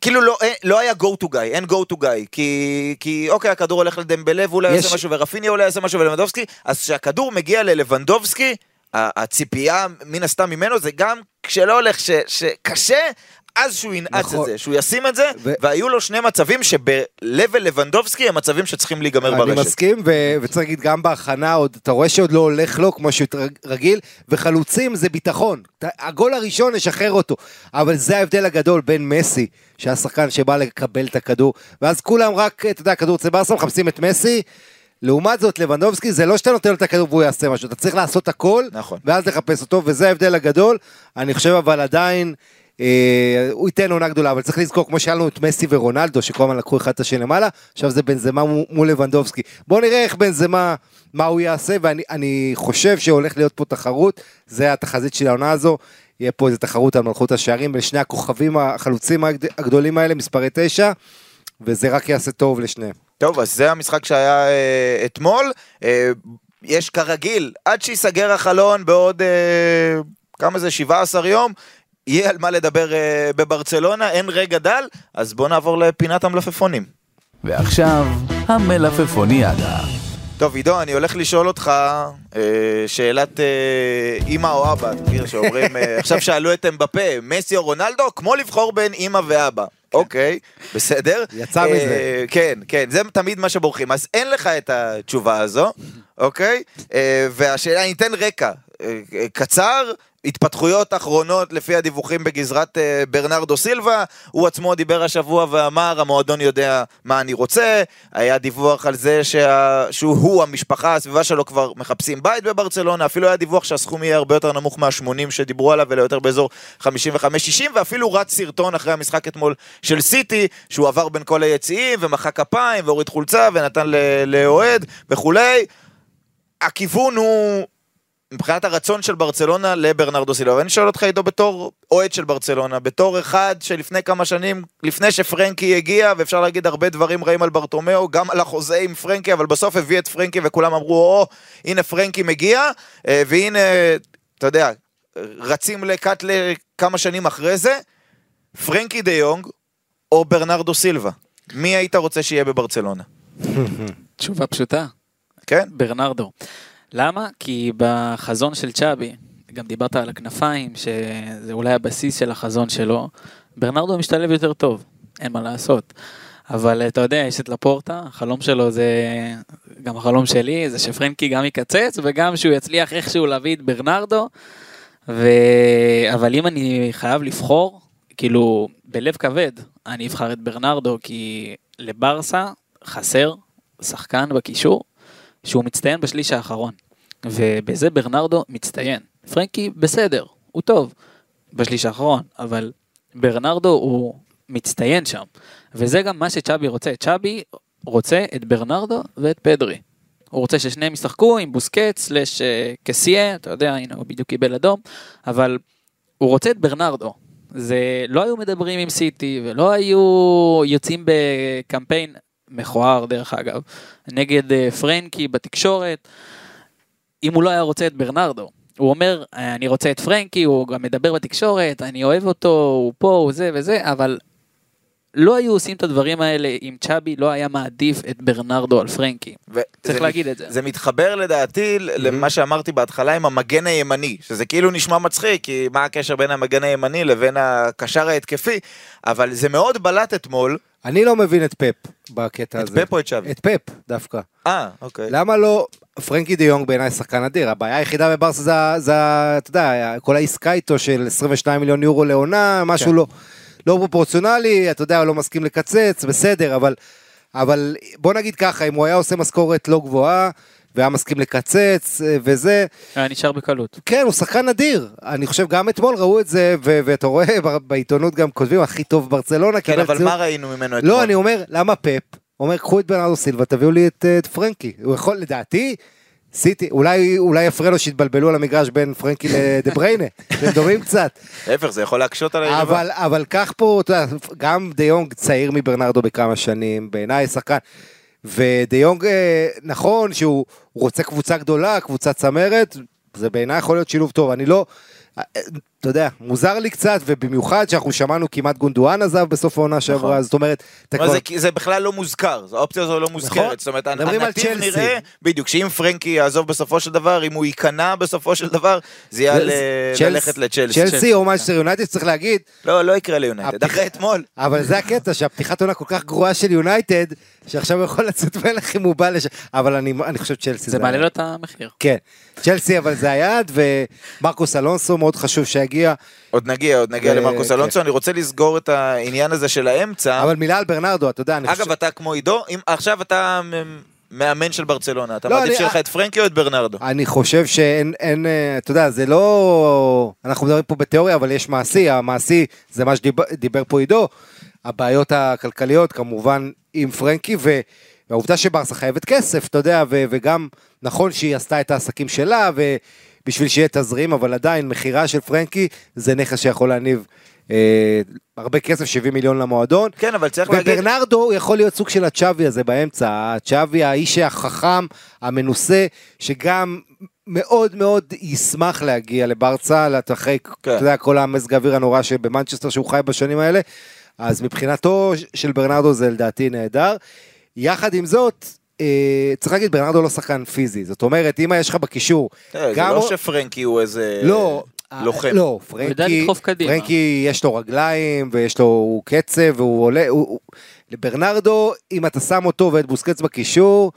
כאילו לא, אה, לא היה go to guy, אין go to guy, כי, כי אוקיי, הכדור הולך לדמבלה ואולי יש... יעשה משהו, ורפיניה אולי יעשה משהו ולבנדובסקי, אז כשהכדור מגיע ללבנדובסקי, הציפייה מן הסתם ממנו זה גם כשלא הולך, ש, שקשה, אז שהוא ינעץ נכון. את זה, שהוא ישים את זה, ו... והיו לו שני מצבים שב-level לבנדובסקי הם מצבים שצריכים להיגמר ברשת. אני מסכים, ו... וצריך להגיד, גם בהכנה, עוד, אתה רואה שעוד לא הולך לו כמו שהוא רגיל, וחלוצים זה ביטחון. הגול הראשון, נשחרר אותו. אבל זה ההבדל הגדול בין מסי, שהיה שחקן שבא לקבל את הכדור, ואז כולם רק, אתה יודע, כדור אצל ברסה, מחפשים את מסי. לעומת זאת, לבנדובסקי זה לא שאתה נותן לו את הכדור והוא יעשה משהו, אתה צריך לעשות הכל, נכון. ואז לחפש אותו, וזה ההבדל הגדול. אני חושב אבל עדיין, הוא ייתן עונה גדולה, אבל צריך לזכור, כמו שהיה לנו את מסי ורונלדו, שכל הזמן לקחו אחד את השני למעלה, עכשיו זה בנזמה מול לבנדובסקי. בואו נראה איך בנזמה, מה הוא יעשה, ואני חושב שהולך להיות פה תחרות, זה התחזית של העונה הזו. יהיה פה איזה תחרות על מלכות השערים בין שני הכוכבים החלוצים הגדולים האלה, מספרי תשע, וזה רק יעשה טוב לשניהם. טוב, אז זה המשחק שהיה אה, אתמול. אה, יש כרגיל, עד שייסגר החלון בעוד... אה, כמה זה? 17 יום, יהיה על מה לדבר uh, בברצלונה, אין רגע דל, אז בואו נעבור לפינת המלפפונים. ועכשיו, המלפפוניאדה. טוב, עידו, אני הולך לשאול אותך אה, שאלת אה, אימא או אבא, אתה מכיר שאומרים, אה, עכשיו שאלו את אמבפה, מסי או רונלדו, כמו לבחור בין אימא ואבא. כן. אוקיי, בסדר. יצא אה, מזה. כן, כן, זה תמיד מה שבורחים. אז אין לך את התשובה הזו, אוקיי? אה, והשאלה, אני אתן רקע. אה, קצר, התפתחויות אחרונות לפי הדיווחים בגזרת אה, ברנרדו סילבה, הוא עצמו דיבר השבוע ואמר המועדון יודע מה אני רוצה, היה דיווח על זה שה... שהוא, המשפחה, הסביבה שלו כבר מחפשים בית בברצלונה, אפילו היה דיווח שהסכום יהיה הרבה יותר נמוך מה-80 שדיברו עליו, אלא יותר באזור 55-60, ואפילו רץ סרטון אחרי המשחק אתמול של סיטי, שהוא עבר בין כל היציעים ומחא כפיים והוריד חולצה ונתן לאוהד וכולי. הכיוון הוא מבחינת הרצון של ברצלונה לברנרדו סילבה. ואני שואל אותך עידו בתור אוהד של ברצלונה, בתור אחד שלפני כמה שנים, לפני שפרנקי הגיע, ואפשר להגיד הרבה דברים רעים על ברטומיאו, גם על החוזה עם פרנקי, אבל בסוף הביא את פרנקי וכולם אמרו, או, הנה פרנקי מגיע, אה, והנה, אתה יודע, רצים לקאט לכמה שנים אחרי זה, פרנקי דה יונג או ברנרדו סילבה. מי היית רוצה שיהיה בברצלונה? תשובה פשוטה. כן? ברנרדו. למה? כי בחזון של צ'אבי, גם דיברת על הכנפיים, שזה אולי הבסיס של החזון שלו, ברנרדו משתלב יותר טוב, אין מה לעשות. אבל אתה יודע, יש את לפורטה, החלום שלו זה, גם החלום שלי, זה שפרנקי גם יקצץ, וגם שהוא יצליח איכשהו להביא את ברנרדו. ו... אבל אם אני חייב לבחור, כאילו, בלב כבד, אני אבחר את ברנרדו, כי לברסה חסר שחקן בקישור שהוא מצטיין בשליש האחרון. ובזה ברנרדו מצטיין. פרנקי בסדר, הוא טוב בשליש האחרון, אבל ברנרדו הוא מצטיין שם. וזה גם מה שצ'אבי רוצה. צ'אבי רוצה את ברנרדו ואת פדרי. הוא רוצה ששניהם ישחקו עם בוסקט סלש אה, קסיה, אתה יודע, הנה הוא בדיוק קיבל אדום, אבל הוא רוצה את ברנרדו. זה לא היו מדברים עם סיטי ולא היו יוצאים בקמפיין מכוער דרך אגב, נגד אה, פרנקי בתקשורת. אם הוא לא היה רוצה את ברנרדו. הוא אומר, אני רוצה את פרנקי, הוא גם מדבר בתקשורת, אני אוהב אותו, הוא פה, הוא זה וזה, אבל לא היו עושים את הדברים האלה אם צ'אבי לא היה מעדיף את ברנרדו על פרנקי. צריך להגיד את זה. זה מתחבר לדעתי mm-hmm. למה שאמרתי בהתחלה עם המגן הימני, שזה כאילו נשמע מצחיק, כי מה הקשר בין המגן הימני לבין הקשר ההתקפי, אבל זה מאוד בלט אתמול. אני לא מבין את פפ בקטע את הזה. פפ או את שווי? את פפ דווקא. אה, אוקיי. למה לא, פרנקי דה יונג בעיניי שחקן אדיר, הבעיה היחידה בברסה זה, זה, אתה יודע, כל העסקה איתו של 22 מיליון יורו לעונה, משהו כן. לא, לא פרופורציונלי, אתה יודע, הוא לא מסכים לקצץ, בסדר, אבל, אבל בוא נגיד ככה, אם הוא היה עושה משכורת לא גבוהה, והיה מסכים לקצץ, אה, וזה, היה נשאר בקלות. כן, הוא שחקן אדיר. אני חושב, גם אתמול ראו את זה, ו- ואתה רואה בעיתונות גם כותבים, הכי טוב ברצלונה. כן, אבל ציון- מה ראינו ממנו אתמול? לא, אני אומר, למה פפ? אומר, קחו את ברנרדו סילבה, תביאו לי את, אה, את פרנקי. הוא יכול, לדעתי, סיטי, אולי, אולי יפריע לו שיתבלבלו על המגרש בין פרנקי לדה בריינה, הם דומים קצת. להפך, זה יכול להקשות על היריבה. אבל, אבל קח פה, אתה יודע, גם דה יונג צעיר מברנרדו בכמה שנים, בעיניי שחקן. ודה יונג, אה, נכון שהוא הוא רוצה קבוצה גדולה, קבוצה צמרת, זה בעיניי יכול להיות שילוב טוב. אני לא, אה, אתה יודע, מוזר לי קצת, ובמיוחד שאנחנו שמענו כמעט גונדואן עזב בסוף העונה שעברה, זאת אומרת, אתה כבר... זה, זה בכלל לא מוזכר, האופציה הזו לא מוזכרת, זאת אומרת, הנתיב. נראה, בדיוק, שאם פרנקי יעזוב בסופו של דבר, אם הוא ייכנע בסופו של דבר, זה יהיה ל- צ'לס- ללכת לצ'לסי. צ'לסי או מנצ'סטר יונייטד, צריך להגיד, לא, לא יקרה ליונייטד, הפתיח- אחרי אתמול. אבל זה הקטע, שהפתיחת עונה כל כך גרועה של יונייטד, שעכשיו הוא יכול לצאת מלך אם הוא בא לשם, אבל אני, אני חושב צ'לסי זה מעלה היעד. לו את המחיר. כן, צ'לסי אבל זה היעד, ומרקוס אלונסו מאוד חשוב שיגיע, עוד נגיע, עוד נגיע ו- למרקוס כן. אלונסו, אני רוצה לסגור את העניין הזה של האמצע. אבל מילה על ברנרדו, אתה יודע, אני אגב, חושב... אתה כמו עידו, עכשיו אתה מאמן של ברצלונה, אתה לא, מעדיף שיהיה לך את פרנקי או את ברנרדו? אני חושב שאין, אין, אה, אתה יודע, זה לא... אנחנו מדברים פה בתיאוריה, אבל יש מעשי, המעשי זה מה שדיבר פה עידו, הבעיות הכלכליות כמובן עם פרנקי, ו- והעובדה שברסה חייבת כסף, אתה יודע, ו- וגם נכון שהיא עשתה את העסקים שלה, ובשביל שיהיה תזרים, אבל עדיין מכירה של פרנקי זה נכס שיכול להניב אה, הרבה כסף, 70 מיליון למועדון. כן, אבל צריך להגיד... וברנרדו יכול להיות סוג של הצ'אבי הזה באמצע, הצ'אבי האיש החכם, המנוסה, שגם מאוד מאוד ישמח להגיע לברצה, אחרי, כן. אתה יודע, כל המזג האוויר הנורא שבמנצ'סטר שהוא חי בשנים האלה, אז מבחינתו של ברנרדו זה לדעתי נהדר. יחד עם זאת, צריך להגיד, ברנרדו לא שחקן פיזי, זאת אומרת, אם יש לך בקישור, אה, זה לא שפרנקי הוא איזה לא, לוחם. לא, פרנקי. פרנקי יש לו רגליים ויש לו הוא קצב והוא עולה, הוא, הוא, לברנרדו, אם אתה שם אותו ואת בוסקץ בקישור,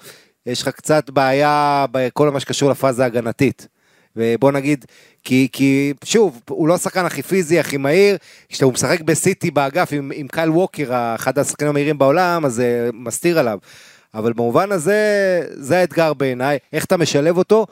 יש לך קצת בעיה בכל מה שקשור לפאזה ההגנתית. ובוא נגיד, כי, כי שוב, הוא לא השחקן הכי פיזי, הכי מהיר, כשהוא משחק בסיטי באגף עם, עם קייל ווקר, אחד השחקנים המהירים בעולם, אז זה מסתיר עליו. אבל במובן הזה, זה האתגר בעיניי, איך אתה משלב אותו,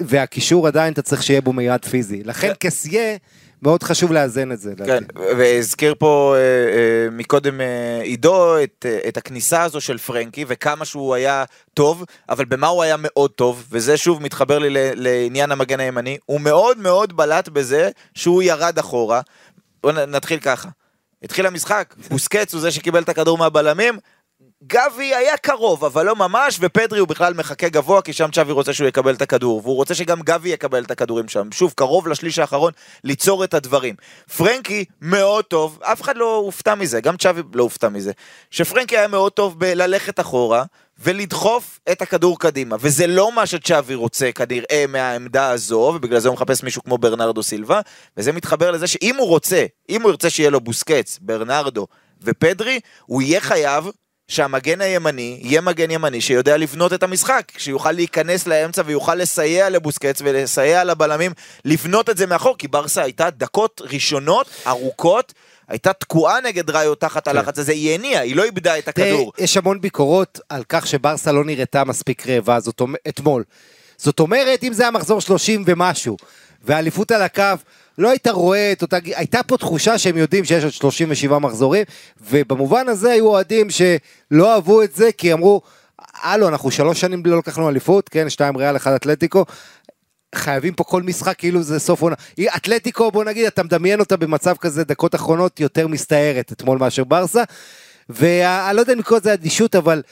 והקישור עדיין אתה צריך שיהיה בו מיד פיזי. לכן כסיה, מאוד חשוב לאזן את זה. כן. והזכיר פה אה, אה, מקודם אה, עידו את, את הכניסה הזו של פרנקי וכמה שהוא היה טוב, אבל במה הוא היה מאוד טוב, וזה שוב מתחבר לי ל- לעניין המגן הימני, הוא מאוד מאוד בלט בזה שהוא ירד אחורה. בוא נ- נתחיל ככה. התחיל המשחק, בוסקץ הוא זה שקיבל את הכדור מהבלמים, גבי היה קרוב, אבל לא ממש, ופדרי הוא בכלל מחכה גבוה, כי שם צ'אבי רוצה שהוא יקבל את הכדור, והוא רוצה שגם גבי יקבל את הכדורים שם. שוב, קרוב לשליש האחרון, ליצור את הדברים. פרנקי מאוד טוב, אף אחד לא הופתע מזה, גם צ'אבי לא הופתע מזה, שפרנקי היה מאוד טוב בללכת אחורה, ולדחוף את הכדור קדימה, וזה לא מה שצ'אבי רוצה כנראה מהעמדה הזו, ובגלל זה הוא מחפש מישהו כמו ברנרדו סילבה, וזה מתחבר לזה שאם הוא רוצה, אם הוא ירצה שיהיה לו בוסקץ, ברנרדו ופדרי, הוא יהיה חייב שהמגן הימני יהיה מגן ימני שיודע לבנות את המשחק, שיוכל להיכנס לאמצע ויוכל לסייע לבוסקץ ולסייע לבלמים לבנות את זה מאחור, כי ברסה הייתה דקות ראשונות, ארוכות, הייתה תקועה נגד ראיו תחת הלחץ הזה, היא הניעה, היא לא איבדה את הכדור. יש המון ביקורות על כך שברסה לא נראתה מספיק רעבה, זאת אתמול. זאת אומרת, אם זה היה מחזור 30 ומשהו, והאליפות על הקו, לא היית רואה את אותה, הייתה פה תחושה שהם יודעים שיש עוד 37 מחזורים, ובמובן הזה היו אוהדים שלא אהבו את זה, כי אמרו, הלו, אנחנו שלוש שנים לא לקחנו אליפות, כן, שתיים ריאל, אחד אתלטיקו, חייבים פה כל משחק כאילו זה סוף עונה. אתלטיקו, בוא נגיד, אתה מדמיין אותה במצב כזה, דקות אחרונות יותר מסתערת אתמול מאשר ברסה, ואני לא יודע אם לקרוא לזה אדישות, אבל...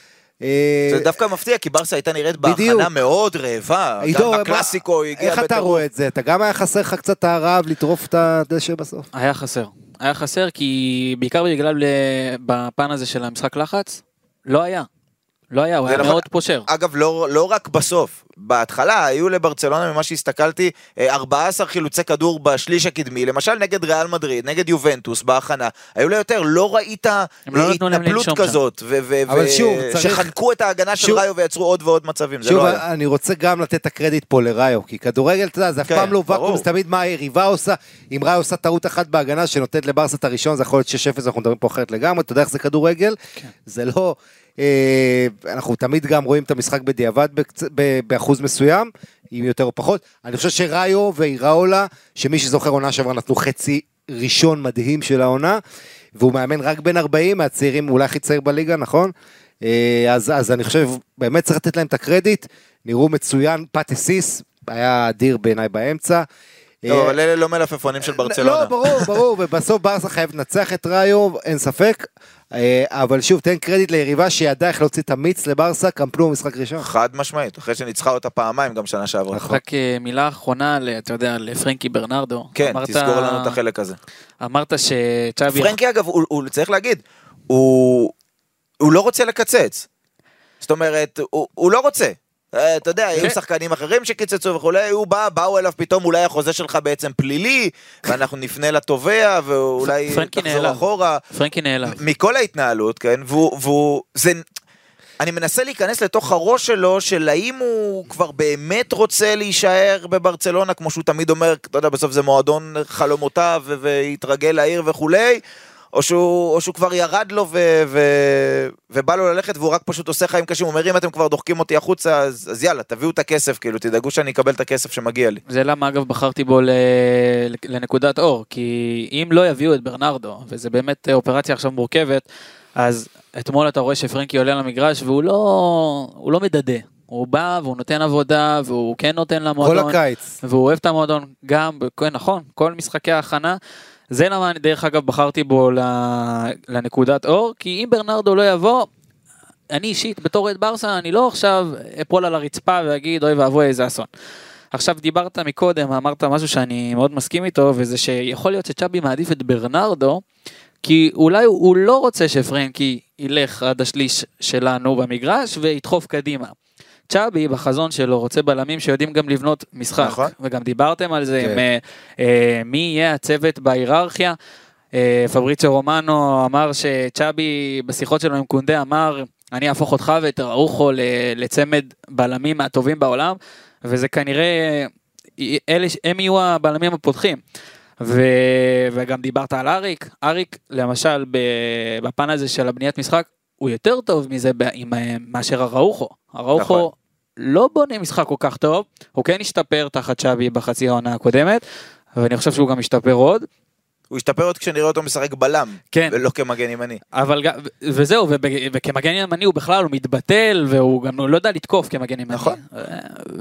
אה, זה דווקא מפתיע, כי ברסה הייתה נראית. בהכנה מאוד רעבה. עידו, גם בקלאסיקו היא הגיעה איך אתה רואה את זה? אתה גם היה חסר לך קצת הרעב לטרוף את הדשא בסוף? היה חסר. היה חסר כי בעיקר בגלל אה, בפן הזה של המשחק לחץ, לא היה. לא היה, הוא זה היה נכון. מאוד פושר. אגב, לא, לא רק בסוף, בהתחלה היו לברצלונה, ממה שהסתכלתי, 14 חילוצי כדור בשליש הקדמי, למשל נגד ריאל מדריד, נגד יובנטוס בהכנה, היו לה יותר, לא ראית לא התנפלות כזאת, שחנקו את ההגנה של ראיו ויצרו עוד ועוד מצבים, זה לא היה. שוב, אני רוצה גם לתת את הקרדיט פה לראיו, כי כדורגל, אתה יודע, זה אף כן, פעם לא ברור. ואקום, זה תמיד מה היריבה עושה. אם ראיו עושה טעות אחת בהגנה שנותנת לברסה את הראשון, זה יכול להיות 6-0, אנחנו מדברים פה אחרת לגמרי, אתה יודע איך זה כדורגל? זה לא... אה, אנחנו תמיד גם רואים את המשחק בדיעבד בקצ- ב- באחוז מסוים, אם יותר או פחות. אני חושב שראיו ואיראולה, שמי שזוכר עונה שעברה נתנו חצי ראשון מדהים של העונה, והוא מאמן רק בן 40, מהצעירים, אולי הכי צעיר בליגה, נכון? אה, אז, אז אני חושב, באמת צריך לתת להם את הקרדיט, נראו מצוין, פטסיס, היה אדיר בעיניי באמצע. לא, אה, אבל אלה לא מלפפונים של ברצלונה. לא, ברור, ברור, ובסוף ברסה חייב לנצח את ראיו, אין ספק. אה, אבל שוב, תן קרדיט ליריבה שידעה איך להוציא את המיץ לברסה, קמפלו במשחק ראשון. חד משמעית, אחרי שניצחה אותה פעמיים גם שנה שעברה. רק אה, מילה אחרונה, ל- אתה יודע, לפרנקי ברנרדו. כן, אמרת- תסגור לנו את החלק הזה. אמרת שצ'אבי... פרנקי אגב, הוא, הוא צריך להגיד, הוא, הוא לא רוצה לקצץ. זאת אומרת, הוא, הוא לא רוצה. אה, אתה יודע, היו כן. שחקנים אחרים שקיצצו וכולי, הוא בא, באו אליו פתאום, אולי החוזה שלך בעצם פלילי, ואנחנו נפנה לתובע, ואולי תחזור. אחורה. פרנקי נעלב. מכל ההתנהלות, כן, והוא, זה, אני מנסה להיכנס לתוך הראש שלו, של האם הוא כבר באמת רוצה להישאר בברצלונה, כמו שהוא תמיד אומר, אתה יודע, בסוף זה מועדון חלומותיו, והתרגל לעיר וכולי, או שהוא, או שהוא כבר ירד לו ו- ו- ובא לו ללכת והוא רק פשוט עושה חיים קשים, הוא אומר אם אתם כבר דוחקים אותי החוצה, אז, אז יאללה, תביאו את הכסף, כאילו, תדאגו שאני אקבל את הכסף שמגיע לי. זה למה אגב בחרתי בו ל... לנקודת אור, כי אם לא יביאו את ברנרדו, וזה באמת אופרציה עכשיו מורכבת, אז אתמול אתה רואה שפרנקי עולה למגרש והוא לא, הוא לא מדדה. הוא בא והוא נותן עבודה והוא כן נותן כל למועדון. הקיץ. והוא אוהב את המועדון גם, כן, נכון, כל משחקי ההכנה. זה למה אני דרך אגב בחרתי בו לנקודת אור, כי אם ברנרדו לא יבוא, אני אישית בתור אוהד ברסה, אני לא עכשיו אפול על הרצפה ואגיד אוי ואבוי איזה אסון. עכשיו דיברת מקודם, אמרת משהו שאני מאוד מסכים איתו, וזה שיכול להיות שצ'אבי מעדיף את ברנרדו, כי אולי הוא לא רוצה שפרנקי ילך עד השליש שלנו במגרש וידחוף קדימה. צ'אבי בחזון שלו רוצה בלמים שיודעים גם לבנות משחק, נכון. וגם דיברתם על זה, כן. עם, אה, אה, מי יהיה הצוות בהיררכיה. אה, פבריציו רומנו אמר שצ'אבי בשיחות שלו עם קונדה אמר אני אהפוך אותך ואת ראוכו לצמד בלמים מהטובים בעולם וזה כנראה אלה הם יהיו הבלמים הפותחים. ו... וגם דיברת על אריק, אריק למשל. בפן הזה של הבניית משחק הוא יותר טוב מזה. עם... מאשר הראוכו. הראוכו נכון. לא בונה משחק כל כך טוב, הוא כן השתפר תחת שווי בחצי העונה הקודמת, ואני חושב שהוא גם ישתפר עוד. הוא ישתפר עוד כשנראה אותו משחק בלם, כן. ולא כמגן ימני. אבל וזהו, וכמגן ימני הוא בכלל, הוא מתבטל, והוא גם לא יודע לתקוף כמגן ימני. נכון.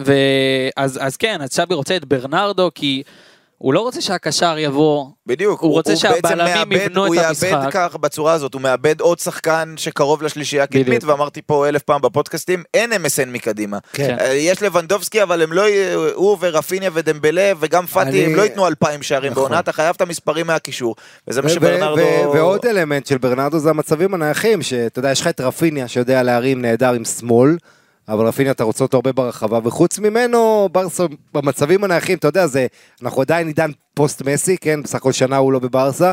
ואז אז כן, אז שבי רוצה את ברנרדו, כי הוא לא רוצה שהקשר יבוא, בדיוק, הוא רוצה בעצם שהבלמים יבנו את הוא המשחק. יאבד כך בצורה הזאת, הוא מאבד עוד שחקן שקרוב לשלישייה הקדמית. ואמרתי פה אלף פעם בפודקאסטים, אין MSN מקדימה. כן. אה, יש לבנדובסקי, אבל הם לא, הוא ורפיניה ודמבלה וגם פאטי, אני- הם לא ייתנו אלפיים שערים נכון. בעונה, אתה חייב את המספרים מהקישור. וזה מה שברנרדו... ועוד אלמנט של ברנרדו זה המצבים הנייחים, שאתה יודע, יש לך את רפיניה שיודע להרים נהדר עם שמאל, אבל רפיניה אתה רוצה אותו הרבה ברחבה, וחוץ ממנו, ברסה במצבים הנייחים, אתה יודע, זה, אנחנו עדיין עידן פוסט מסי, כן, בסך הכל שנה הוא לא בברסה,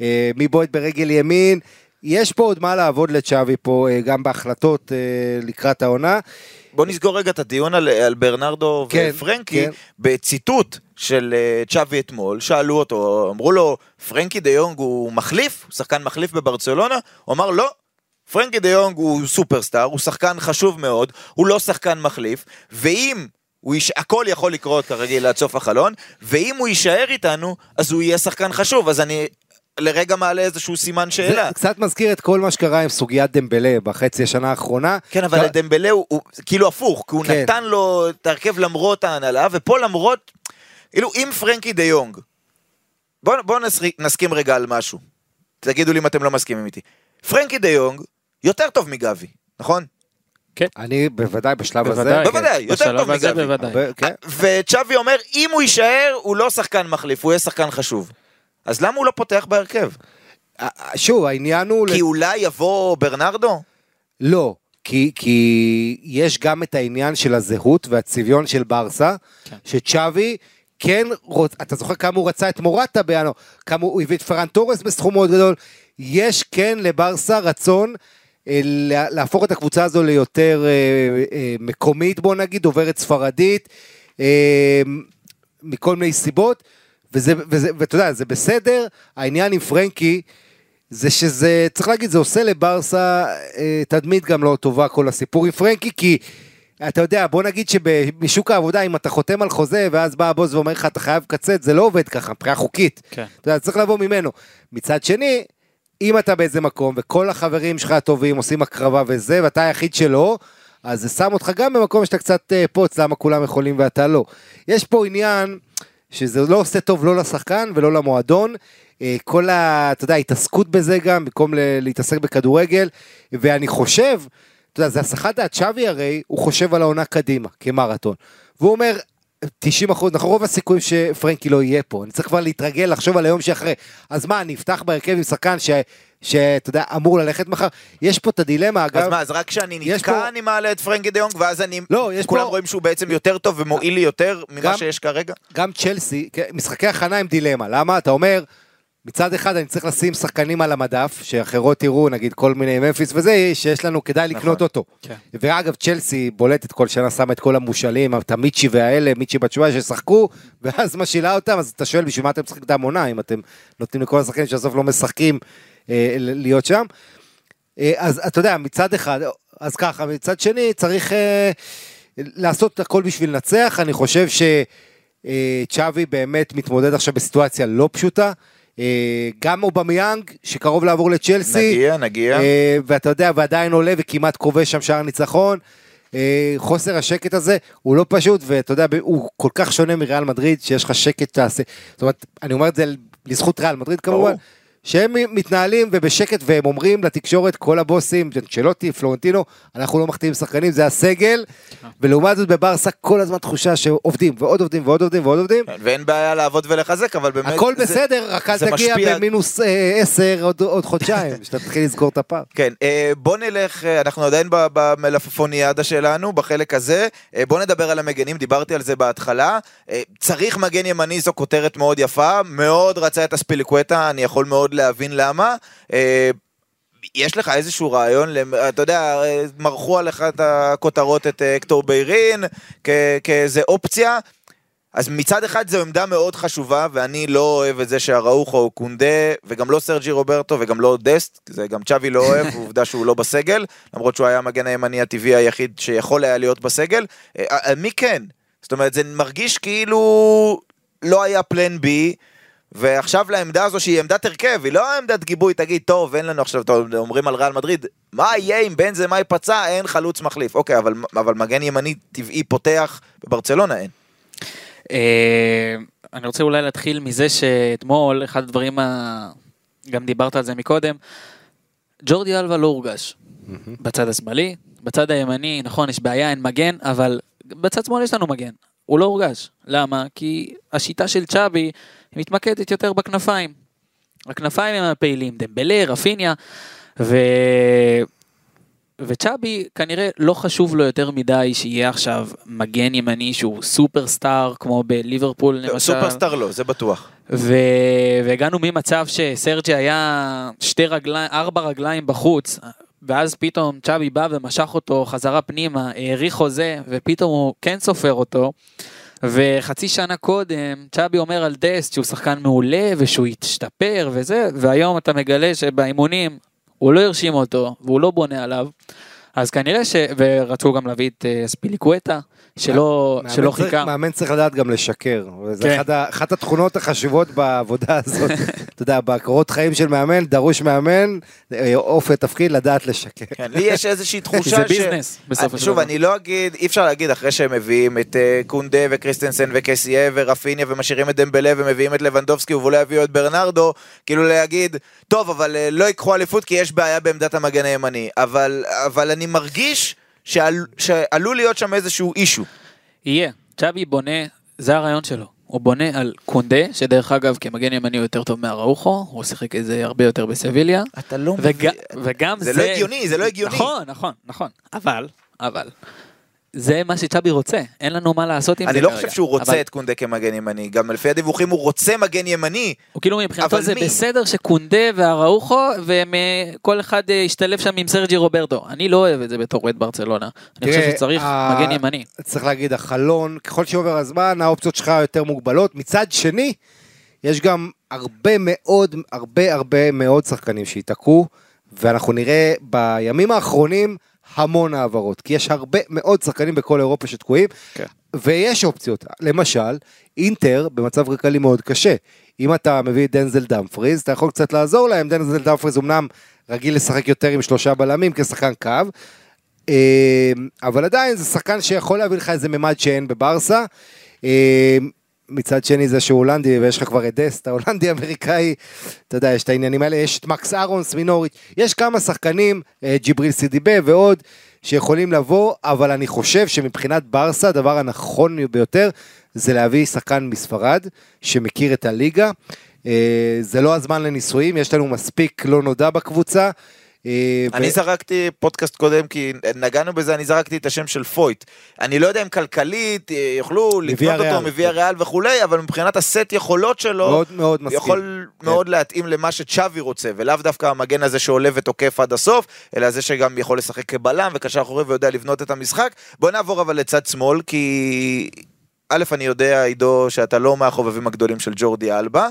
אה, מי בועט ברגל ימין, יש פה עוד מה לעבוד לצ'אבי פה, אה, גם בהחלטות אה, לקראת העונה. בוא נסגור רגע את הדיון על, על ברנרדו כן, ופרנקי, כן. בציטוט של צ'אבי אתמול, שאלו אותו, אמרו לו, פרנקי דה יונג הוא מחליף? הוא שחקן מחליף בברצלונה? הוא אמר, לא. פרנקי דה יונג הוא סופרסטאר, הוא שחקן חשוב מאוד, הוא לא שחקן מחליף, ואם הוא יש... הכל יכול לקרות כרגיל עד סוף החלון, ואם הוא יישאר איתנו, אז הוא יהיה שחקן חשוב, אז אני לרגע מעלה איזשהו סימן שאלה. זה קצת מזכיר את כל מה שקרה עם סוגיית דמבלה בחצי השנה האחרונה. כן, אבל אתה- דמבלה הוא, הוא כאילו הפוך, כי הוא כן. נתן לו את ההרכב למרות ההנהלה, ופה למרות, כאילו אם פרנקי דה יונג, בואו בוא נסכים רגע על משהו, תגידו לי אם אתם לא מסכימים איתי. פרנקי דה יונג יותר טוב מגבי, נכון? אני בוודאי בשלב הזה. בוודאי, בוודאי, יותר בשלב טוב מגבי. בוודאי. הרבה- כן. וצ'אבי אומר, אם הוא יישאר, הוא לא שחקן מחליף, הוא יהיה שחקן חשוב. אז למה הוא לא פותח בהרכב? שוב, העניין הוא... כי אולי יבוא ברנרדו? לא. כי, כי יש גם את העניין של הזהות והצביון של ברסה, כן. שצ'אבי כן, רוצ, אתה זוכר כמה הוא רצה את מורטה בינואר, כמה הוא הביא את פרן תורס בסכום מאוד גדול, יש כן לברסה רצון להפוך את הקבוצה הזו ליותר אה, אה, מקומית, בוא נגיד, דוברת ספרדית, אה, מכל מיני סיבות, וזה, וזה, ואתה יודע, זה בסדר, העניין עם פרנקי, זה שזה, צריך להגיד, זה עושה לברסה אה, תדמית גם לא טובה כל הסיפור עם פרנקי, כי אתה יודע, בוא נגיד שבשוק העבודה, אם אתה חותם על חוזה, ואז בא הבוס ואומר לך, אתה חייב לקצץ, זה לא עובד ככה, מבחינה חוקית. כן. אתה יודע, צריך לבוא ממנו. מצד שני, אם אתה באיזה מקום, וכל החברים שלך הטובים עושים הקרבה וזה, ואתה היחיד שלא, אז זה שם אותך גם במקום שאתה קצת אה, פוץ, למה כולם יכולים ואתה לא. יש פה עניין שזה לא עושה טוב לא לשחקן ולא למועדון. אה, כל ה... אתה יודע, ההתעסקות בזה גם, במקום להתעסק בכדורגל, ואני חושב, אתה יודע, זה הסחת דעת שווי הרי, הוא חושב על העונה קדימה, כמרתון. והוא אומר, 90 אחוז, נכון, רוב הסיכויים שפרנקי לא יהיה פה, אני צריך כבר להתרגל, לחשוב על היום שאחרי. אז מה, אני אפתח בהרכב עם שחקן ש... שאתה יודע, אמור ללכת מחר, יש פה את הדילמה, אגב. אז מה, אז רק כשאני נתקע פה... אני מעלה את פרנקי דיונג, ואז אני, לא, יש כולם פה... רואים שהוא בעצם יותר טוב ומועיל לי יותר ממה גם, שיש כרגע? גם צ'לסי, כן, משחקי הכנה הם דילמה, למה? אתה אומר, מצד אחד אני צריך לשים שחקנים על המדף, שאחרות יראו, נגיד כל מיני מפיס וזה, שיש לנו, כדאי לקנות נכון. אותו. כן. ואגב, צ'לסי בולטת כל שנה, שמה את כל המושאלים, את המיצ'י והאלה, מיצ'י בתשובה ששחקו, ואז משאילה אותם, אז אתה שואל בשביל מה אתם משחקים את העמונה, אם אתם נותנים לכל השחקנים שבסוף לא משחקים אה, להיות שם. אה, אז אתה יודע, מצד אחד, אז ככה, מצד שני צריך אה, לעשות את הכל בשביל לנצח, אני חושב שצ'אבי באמת מתמודד עכשיו בסיטואציה לא פשוטה. גם אובמיאנג, שקרוב לעבור לצ'לסי. נגיע, נגיע. ואתה יודע, ועדיין עולה וכמעט כובש שם שער ניצחון. חוסר השקט הזה הוא לא פשוט, ואתה יודע, הוא כל כך שונה מריאל מדריד, שיש לך שקט תעשה. זאת אומרת, אני אומר את זה לזכות ריאל מדריד כמובן. שהם מתנהלים ובשקט והם אומרים לתקשורת, כל הבוסים, צ'לוטי, פלורנטינו, אנחנו לא מחתימים שחקנים, זה הסגל, ולעומת זאת בברסה כל הזמן תחושה שעובדים ועוד עובדים ועוד עובדים ועוד עובדים. כן, ואין בעיה לעבוד ולחזק, אבל באמת... הכל זה, בסדר, רק אל תגיע במינוס אה, עשר עוד, עוד חודשיים, שאתה תתחיל לזכור את הפער. כן, אה, בוא נלך, אה, אנחנו עדיין במלפפוניאדה שלנו, בחלק הזה, בוא נדבר על המגנים, דיברתי על זה בהתחלה. צריך מגן ימני זו כותרת מאוד יפה, מאוד רצה את אספיליקווטה, אני יכול מאוד להבין למה. אה, יש לך איזשהו רעיון, אתה יודע, מרחו עליך את הכותרות את אקטור ביירין כאיזה אופציה. אז מצד אחד זו עמדה מאוד חשובה, ואני לא אוהב את זה שהראוכו קונדה, וגם לא סרג'י רוברטו, וגם לא דסט, זה גם צ'אבי לא אוהב, עובדה שהוא לא בסגל, למרות שהוא היה המגן הימני הטבעי היחיד שיכול היה להיות בסגל. אה, אה, מי כן? זאת אומרת, זה מרגיש כאילו לא היה פלן בי. ועכשיו לעמדה הזו שהיא עמדת הרכב, היא לא עמדת גיבוי, תגיד, טוב, אין לנו עכשיו, טוב, אומרים על ריאל מדריד, מה יהיה אם בן זה מה ייפצע, אין חלוץ מחליף. אוקיי, אבל, אבל מגן ימני טבעי פותח, בברצלונה אין. אה, אני רוצה אולי להתחיל מזה שאתמול, אחד הדברים, ה... גם דיברת על זה מקודם, ג'ורדי אלווה לא הורגש. בצד השמאלי, בצד הימני, נכון, יש בעיה, אין מגן, אבל בצד שמאל יש לנו מגן. הוא לא הורגש. למה? כי השיטה של צ'אבי מתמקדת יותר בכנפיים. הכנפיים הם הפעילים, דמבלה, רפיניה, ו... וצ'אבי כנראה לא חשוב לו יותר מדי שיהיה עכשיו מגן ימני שהוא סופרסטאר כמו בליברפול לא, למשל. סופרסטאר לא, זה בטוח. ו... והגענו ממצב שסרג'י היה שתי רגליים, ארבע רגליים בחוץ, ואז פתאום צ'אבי בא ומשך אותו חזרה פנימה, האריך חוזה, ופתאום הוא כן סופר אותו. וחצי שנה קודם צ'אבי אומר על דסט שהוא שחקן מעולה ושהוא ישתפר וזה, והיום אתה מגלה שבאימונים הוא לא הרשים אותו והוא לא בונה עליו. אז כנראה ש... ורצו גם להביא את אספיליקווטה. שלא, שלא חיכה. מאמן צריך לדעת גם לשקר, וזה כן. אחת, אחת התכונות החשובות בעבודה הזאת. אתה יודע, בקורות חיים של מאמן, דרוש מאמן, אה, אופי התפקיד, לדעת לשקר. כן, לי יש איזושהי תחושה ש... זה ביזנס, בסופו של דבר. שוב, אני לא אגיד, אי אפשר להגיד אחרי שהם מביאים את אה, קונדה וקריסטנסן וקסיה ורפיניה ומשאירים את דמבלה ומביאים את לבנדובסקי ואולי יביאו את ברנרדו, כאילו להגיד, טוב, אבל uh, לא ייקחו אליפות כי יש בעיה בעמדת המגן הימני. אבל, אבל אני מרגיש... שעל, שעלול להיות שם איזשהו אישו. יהיה, צ'אבי בונה, זה הרעיון שלו. הוא בונה על קונדה, שדרך אגב כמגן ימני הוא יותר טוב מהראוכו, הוא שיחק את זה הרבה יותר בסביליה. אתה לא וג... מבין. וגם זה זה... לא הגיוני, זה לא הגיוני. נכון, נכון, נכון. אבל, אבל, זה מה שצ'אבי רוצה, אין לנו מה לעשות עם זה אני לא כרגע. חושב שהוא רוצה אבל את קונדה כמגן ימני, גם לפי הדיווחים הוא רוצה מגן ימני. הוא כאילו מבחינתו אבל זה מי? בסדר שקונדה והראוכו, וכל אחד אה, ישתלב שם עם סרג'י רוברטו. אני לא אוהב את זה בתור אוהד ברצלונה. אני חושב שצריך ה- מגן ימני. צריך להגיד, החלון, ככל שעובר הזמן, האופציות שלך יותר מוגבלות. מצד שני, יש גם הרבה מאוד, הרבה הרבה מאוד שחקנים שייתקעו, ואנחנו נראה בימים האחרונים המון העברות, כי יש הרבה מאוד שחקנים בכל אירופה שתקועים, כן. ויש אופציות. למשל, אינטר במצב כלכלי מאוד קשה. אם אתה מביא את דנזל דמפריז, אתה יכול קצת לעזור להם, דנזל דמפריז אמנם רגיל לשחק יותר עם שלושה בלמים כשחקן קו, אה, אבל עדיין זה שחקן שיכול להביא לך איזה ממד שאין בברסה. מצד שני זה שהוא הולנדי ויש לך כבר את דסט, ההולנדי אמריקאי, אתה יודע, יש את העניינים האלה, יש את מקס אהרונס מנוריץ', יש כמה שחקנים, אה, ג'יבריל סידיבה ועוד, שיכולים לבוא, אבל אני חושב שמבחינת ברסה, הדבר הנכון ביותר זה להביא שחקן מספרד, שמכיר את הליגה. אה, זה לא הזמן לניסויים, יש לנו מספיק לא נודע בקבוצה. אה, אני ו- זרקתי פודקאסט קודם, כי נגענו בזה, אני זרקתי את השם של פויט. אני לא יודע אם כלכלית אה, יוכלו לקנות. אותו מוויה ריאל וכולי, אבל מבחינת הסט יכולות שלו, מאוד מאוד מסכים. יכול כן. מאוד להתאים למה שצ'אבי רוצה, ולאו דווקא המגן הזה שעולה ותוקף עד הסוף, אלא זה שגם יכול לשחק כבלם וקשר אחורי ויודע לבנות את המשחק. בוא נעבור אבל לצד שמאל, כי א', אני יודע, עידו, שאתה לא מהחובבים הגדולים של ג'ורדי אלבה.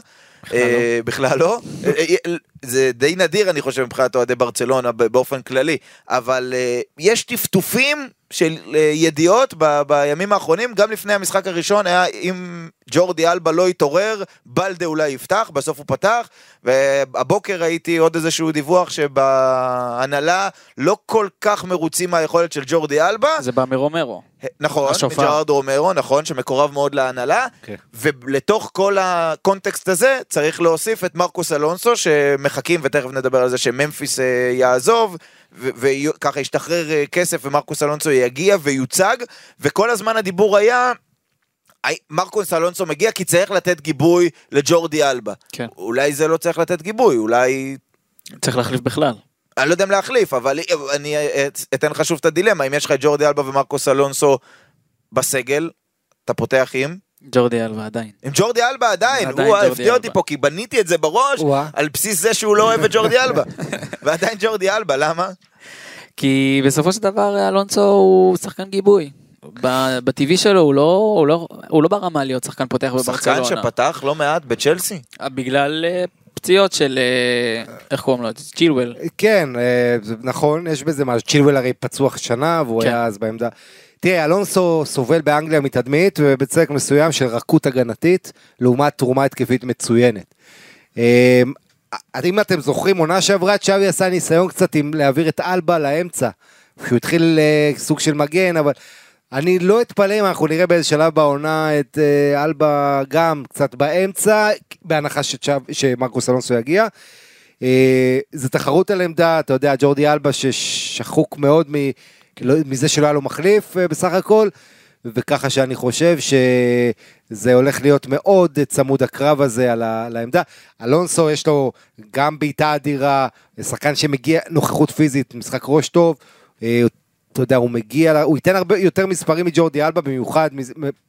אה, בכלל לא. אה, אה, זה די נדיר, אני חושב, מבחינת אוהדי ברצלונה באופן כללי, אבל יש טפטופים של אה, ידיעות ב- בימים האחרונים, גם לפני המשחק הראשון, היה אם ג'ורדי אלבה לא יתעורר, בלדה אולי יפתח, בסוף הוא פתח, והבוקר ראיתי עוד איזשהו דיווח שבהנהלה לא כל כך מרוצים מהיכולת של ג'ורדי אלבה. זה בא מרומרו. נכון. מג'רארד רומרו, נכון, שמקורב מאוד להנהלה, כן. ולתוך כל הקונטקסט הזה צריך להוסיף את מרקוס אלונסו, שמחכים, ותכף נדבר על זה שממפיס אה, יעזוב, וככה ישתחרר אה, כסף ומרקוס אלונסו יגיע ויוצג, וכל הזמן הדיבור היה... "אי, מרקוס אלונסו מגיע כי צריך לתת גיבוי לג'ורדי אלבה. כן. אולי זה לא צריך לתת גיבוי, אולי צריך להחליף בכלל. אני לא יודע אם להחליף, אבל אני אתן לך שוב את הדילמה, אם יש לך את ג'ורדי אלבה ומרקוס אלונסו בסגל, אתה פותח עם? ג'ורדי אלבה עדיין. עם ג'ורדי אלבה עדיין, עדיין הוא הפתיע אותי. פה, כי בניתי את זה בראש, וואה. על בסיס זה שהוא לא אוהב את ג'ורדי אלבה. ועדיין ג'ורדי אלבה, למה? כי בסופו של דבר אלונסו הוא שחקן גיבוי. ב- בטבעי שלו הוא לא, הוא, לא, הוא לא ברמה להיות שחקן פותח הוא שחקן בברצלונה. שפתח לא מעט בצ'לסי. בגלל אה, פציעות של, אה, איך קוראים לו? צ'ילואל. כן, אה, נכון, יש בזה משהו. צ'ילואל הרי פצוע שנה, והוא כן. היה אז בעמדה. תראה, אלונסו סובל באנגליה מתדמית, ובצדק מסוים של רכות הגנתית, לעומת תרומה התקפית מצוינת. אה, אם אתם זוכרים, עונה שעברה, צ'אבי עשה ניסיון קצת עם להעביר את אלבה לאמצע. שהוא התחיל אה, סוג של מגן, אבל אני לא אתפלא אם אנחנו נראה באיזה שלב בעונה את אה, אלבה גם קצת באמצע, בהנחה שצ'אב- שמרקוס אלונסו יגיע. זה תחרות על עמדה, אתה יודע, ג'ורדי אלבה ששחוק מאוד מ, לא, מזה שלא היה לו מחליף אה, בסך הכל, וככה שאני חושב שזה הולך להיות מאוד צמוד הקרב הזה על, ה, על העמדה. אלונסו יש לו גם בעיטה אדירה, שחקן שמגיע, נוכחות פיזית, משחק ראש טוב. אה, אתה יודע, הוא מגיע, הוא ייתן הרבה יותר מספרים מג'ורדי אלבה, במיוחד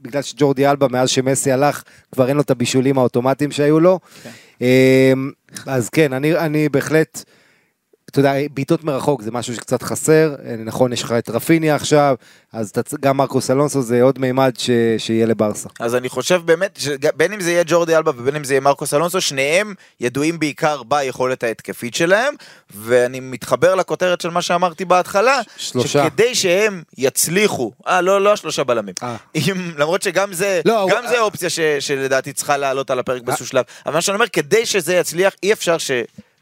בגלל שג'ורדי אלבה, מאז שמסי הלך, כבר אין לו את הבישולים האוטומטיים שהיו לו. אמ, אז כן, אני, אני בהחלט, אתה יודע, בעיטות מרחוק זה משהו שקצת חסר, אה, נכון, יש לך את רפיניה עכשיו, אז גם מרקוס אלונסו זה עוד מימד ש, שיהיה לברסה. אז אני חושב באמת, שבין אם זה יהיה ג'ורדי אלבה ובין אם זה יהיה מרקוס אלונסו, שניהם ידועים בעיקר ביכולת ההתקפית שלהם, ואני מתחבר לכותרת של מה שאמרתי בהתחלה, שלושה. שכדי שהם יצליחו, אה, לא, לא השלושה בלמים, אה. אם, למרות שגם זה, לא, גם הוא- זה אופציה ש, שלדעתי צריכה לעלות על הפרק באיזשהו שלב, אבל מה שאני אומר, כדי שזה יצליח, אי אפשר ש...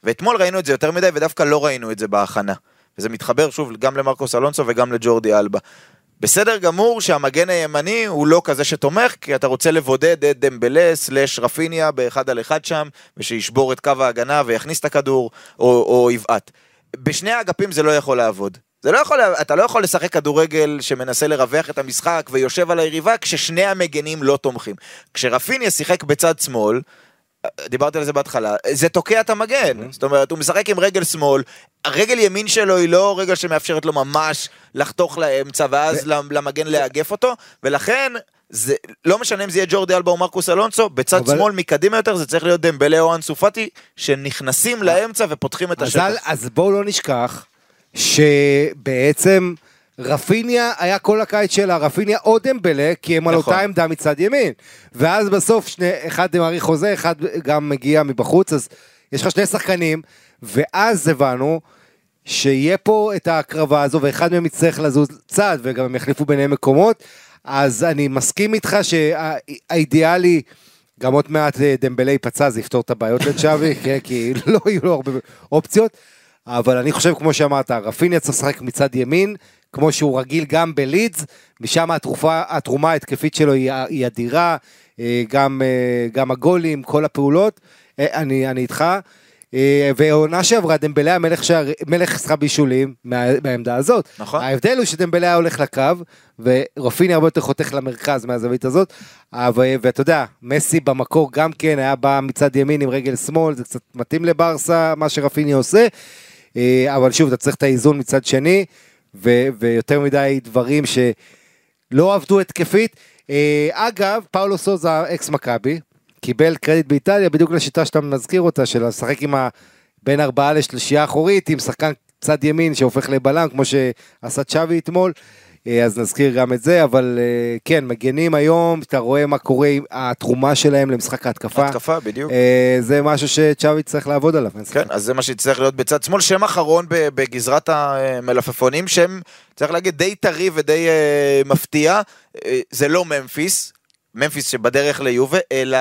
ואתמול ראינו את זה יותר מדי, ודווקא לא ראינו את זה בהכנה. וזה מתחבר שוב גם למרקוס אלונסו וגם לג'ורדי אלבה. בסדר גמור שהמגן הימני הוא לא כזה שתומך, כי אתה רוצה לבודד את דמבלה סלאש רפיניה באחד על אחד שם, ושישבור את קו ההגנה ויכניס את הכדור, או, או יבעט. בשני האגפים זה לא יכול לעבוד. זה לא יכול, אתה לא יכול לשחק כדורגל שמנסה לרווח את המשחק ויושב על היריבה כששני המגנים לא תומכים. כשרפיניה שיחק בצד שמאל, דיברתי על זה בהתחלה, זה תוקע את המגן. Mm-hmm. זאת אומרת, הוא משחק עם רגל שמאל, הרגל ימין שלו היא לא רגל שמאפשרת לו ממש לחתוך לאמצע ואז ו... למגן לאגף אותו, ולכן... זה לא משנה אם זה יהיה ג'ורדי אלבה או מרקוס אלונסו, בצד אבל... שמאל מקדימה יותר זה צריך להיות דמבלה או אנסו פאטי, שנכנסים לאמצע ופותחים את השטח. אז, אז בואו לא נשכח שבעצם רפיניה היה כל הקיץ שלה, רפיניה או דמבלה, כי הם נכון. על אותה עמדה מצד ימין. ואז בסוף שני, אחד מעריך חוזה, אחד גם מגיע מבחוץ, אז יש לך שני שחקנים, ואז הבנו שיהיה פה את ההקרבה הזו, ואחד מהם יצטרך לזוז צד, וגם הם יחליפו ביניהם מקומות. אז אני מסכים איתך שהאידיאלי... גם עוד מעט אה, דמבלי ייפצע, זה יפתור את הבעיות לצ'אבי, כן, כי לא יהיו לו הרבה אופציות. אבל אני חושב, כמו שאמרת, רפיניה צריך לשחק מצד ימין, כמו שהוא רגיל גם בלידס, משם התרופה, התרומה ההתקפית שלו היא, היא אדירה, אה, גם, אה, גם הגולים, כל הפעולות, אה, אני, אני איתך. ועונה שעברה דמבלה היה מלך, שער, מלך שכר בישולים מה, מהעמדה הזאת. נכון. ההבדל הוא שדמבלה הולך לקו, ורפיני הרבה יותר חותך למרכז מהזווית הזאת. ואתה יודע, מסי במקור גם כן היה בא מצד ימין עם רגל שמאל, זה קצת מתאים לברסה, מה שרפיני עושה. אבל שוב, אתה צריך את האיזון מצד שני. ו- ויותר מדי דברים שלא עבדו התקפית. אה, אגב, פאולו סוזה, אקס מכבי, קיבל קרדיט באיטליה בדיוק לשיטה שאתה מזכיר אותה, של לשחק עם ה... בין ארבעה לשלישייה אחורית, עם שחקן צד ימין שהופך לבלם, כמו שעשה צ'אבי אתמול. אה, אז נזכיר גם את זה, אבל אה, כן, מגנים היום, אתה רואה מה קורה עם התרומה שלהם למשחק ההתקפה. התקפה, בדיוק. אה, זה משהו שצ'אבי צריך לעבוד עליו. כן, אז זה מה שצריך להיות בצד שמאל. שם אחרון בגזרת המלפפונים, שם, צריך להגיד, די טרי ודי מפתיע. זה לא ממפיס, ממפיס שבדרך ליובה, אלא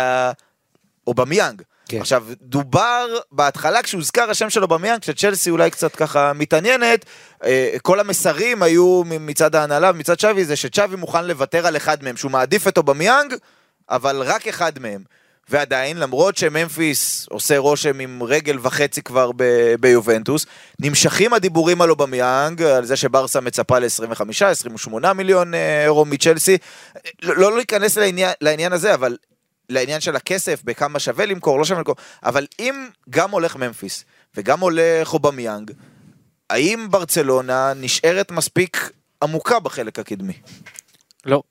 אובמיאנג. כן. עכשיו, דובר בהתחלה כשהוזכר השם שלו במיאנג, כשצ'לסי אולי קצת ככה מתעניינת, אה, כל המסרים היו מצד ההנהלה ומצד שווי, זה שצ'אבי מוכן לוותר על אחד מהם, שהוא מעדיף אותו במיאנג, אבל רק אחד מהם. ועדיין, למרות שממפיס עושה רושם עם רגל וחצי כבר ב- ביובנטוס, נמשכים הדיבורים על אובמיאנג, על זה שברסה מצפה ל-25-28 מיליון אה, אירו מצ'לסי. לא, לא להיכנס לעניין, לעניין הזה, אבל לעניין של הכסף, בכמה שווה למכור, לא שווה למכור, אבל אם גם הולך ממפיס וגם הולך אובמיאנג, האם ברצלונה נשארת מספיק עמוקה בחלק הקדמי? לא.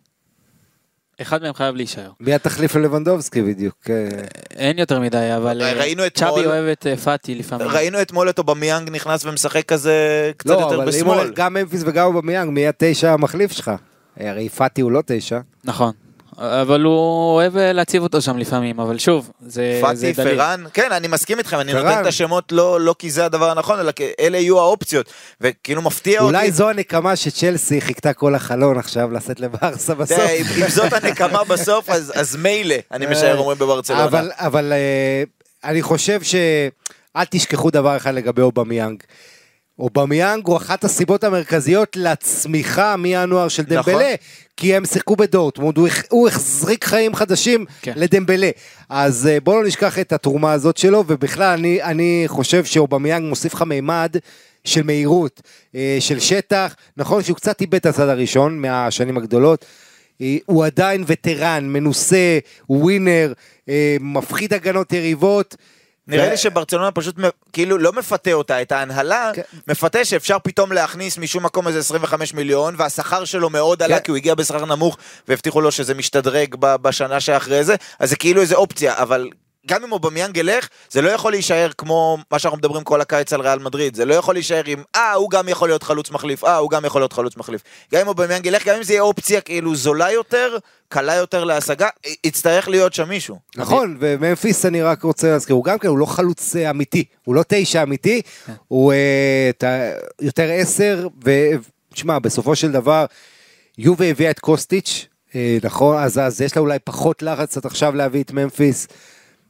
אחד מהם חייב להישאר. מי התחליף ללבנדובסקי בדיוק? אה, אין יותר מדי, אבל אה, צ'אבי אוהב את אה, פאטי לפעמים. ראינו אתמול את אובמיאנג נכנס ומשחק כזה קצת לא, יותר בשמאל. לא, אבל אם גם ממפיס וגם אובמיאנג, מי התשע המחליף שלך? הרי פאטי הוא לא תשע. נכון. אבל הוא אוהב אה, להציב אותו שם לפעמים, אבל שוב, זה, זה דליל. פאטי, פארן, כן, אני מסכים איתכם, אני פרן. נותן את השמות לא, לא כי זה הדבר הנכון, אלא כי אלה יהיו האופציות, וכאילו מפתיע אולי אותי. אולי זו הנקמה שצ'לסי חיכתה כל החלון עכשיו לעשות לברסה בסוף. אם, אם זאת הנקמה בסוף, אז, אז מילא, אני משער אומרים בברצלונה. אבל, אבל אה, אני חושב ש... אל תשכחו דבר אחד לגבי אובמיאנג. אובמיאנג הוא אחת הסיבות המרכזיות לצמיחה מינואר של דמבלה, נכון. כי הם שיחקו בדורטמונד, הוא, הוא הזריק חיים חדשים כן. לדמבלה. אז אה, בואו לא נשכח את התרומה הזאת שלו, ובכלל אני, אני חושב שאובמיאנג מוסיף לך מימד של מהירות, אה, של שטח, נכון שהוא קצת איבד את הצעד הראשון מהשנים הגדולות. אה, הוא עדיין וטרן, מנוסה, ווינר, מפחיד הגנות יריבות. נראה לי שברצלונה פשוט כאילו לא מפתה אותה, את ההנהלה כן. מפתה שאפשר פתאום להכניס משום מקום איזה 25 מיליון, והשכר שלו מאוד עלה כן. כי הוא הגיע בשכר נמוך, והבטיחו לו שזה משתדרג בשנה שאחרי זה, אז זה כאילו איזה אופציה, אבל גם אם אובמיאנג ילך, זה לא יכול להישאר כמו מה שאנחנו מדברים כל הקיץ על ריאל מדריד. זה לא יכול להישאר עם, אה, הוא גם יכול להיות חלוץ מחליף, אה, הוא גם יכול להיות חלוץ מחליף. גם אם אובמיאנג ילך, גם אם זה יהיה אופציה כאילו זולה יותר, קלה יותר להשגה, יצטרך להיות שם מישהו. נכון, וממפיס אני רק רוצה להזכיר, הוא גם כן, הוא לא חלוץ אה, אמיתי, הוא לא תשע אמיתי. הוא אה, יותר עשר, ותשמע, בסופו של דבר, יובה הביאה את קוסטיץ', אה, נכון, אז יש לה אולי פחות לחץ עד עכשיו להביא את ממפיס.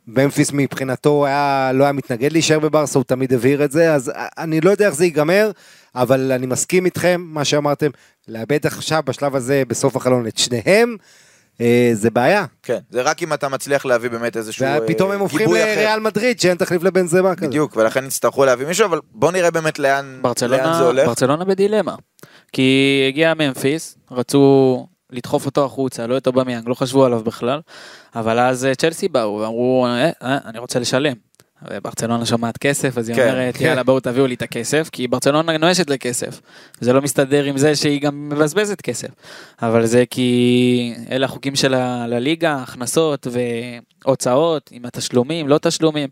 במפיס מבחינתו היה, לא היה מתנגד להישאר בברסה, הוא תמיד הבהיר את זה, אז אני לא יודע איך זה ייגמר, אבל אני מסכים איתכם, מה שאמרתם, לאבד עכשיו בשלב הזה, בסוף החלון, את שניהם, אה, זה בעיה. כן, זה רק אם אתה מצליח להביא באמת איזשהו גיבוי אחר. ופתאום הם הופכים לריאל מדריד שאין תחליף לבן זמה כזה. בדיוק, ולכן יצטרכו להביא מישהו, אבל בוא נראה באמת לאן, לאן זה הולך. ברצלונה בדילמה. כי הגיע ממפיס, רצו לדחוף אותו החוצה, לא את אובמיאנג, לא חשבו עליו בכלל, אבל אז צ'לסי באו ואמרו, אה, אה, אני רוצה לשלם. וברצלונה שומעת כסף, אז היא כן, אומרת, כן. יאללה בואו תביאו לי את הכסף, כי ברצלונה נואשת לכסף. זה לא מסתדר עם זה שהיא גם מבזבזת כסף. אבל זה כי אלה החוקים של הליגה, הכנסות והוצאות, עם התשלומים, לא תשלומים.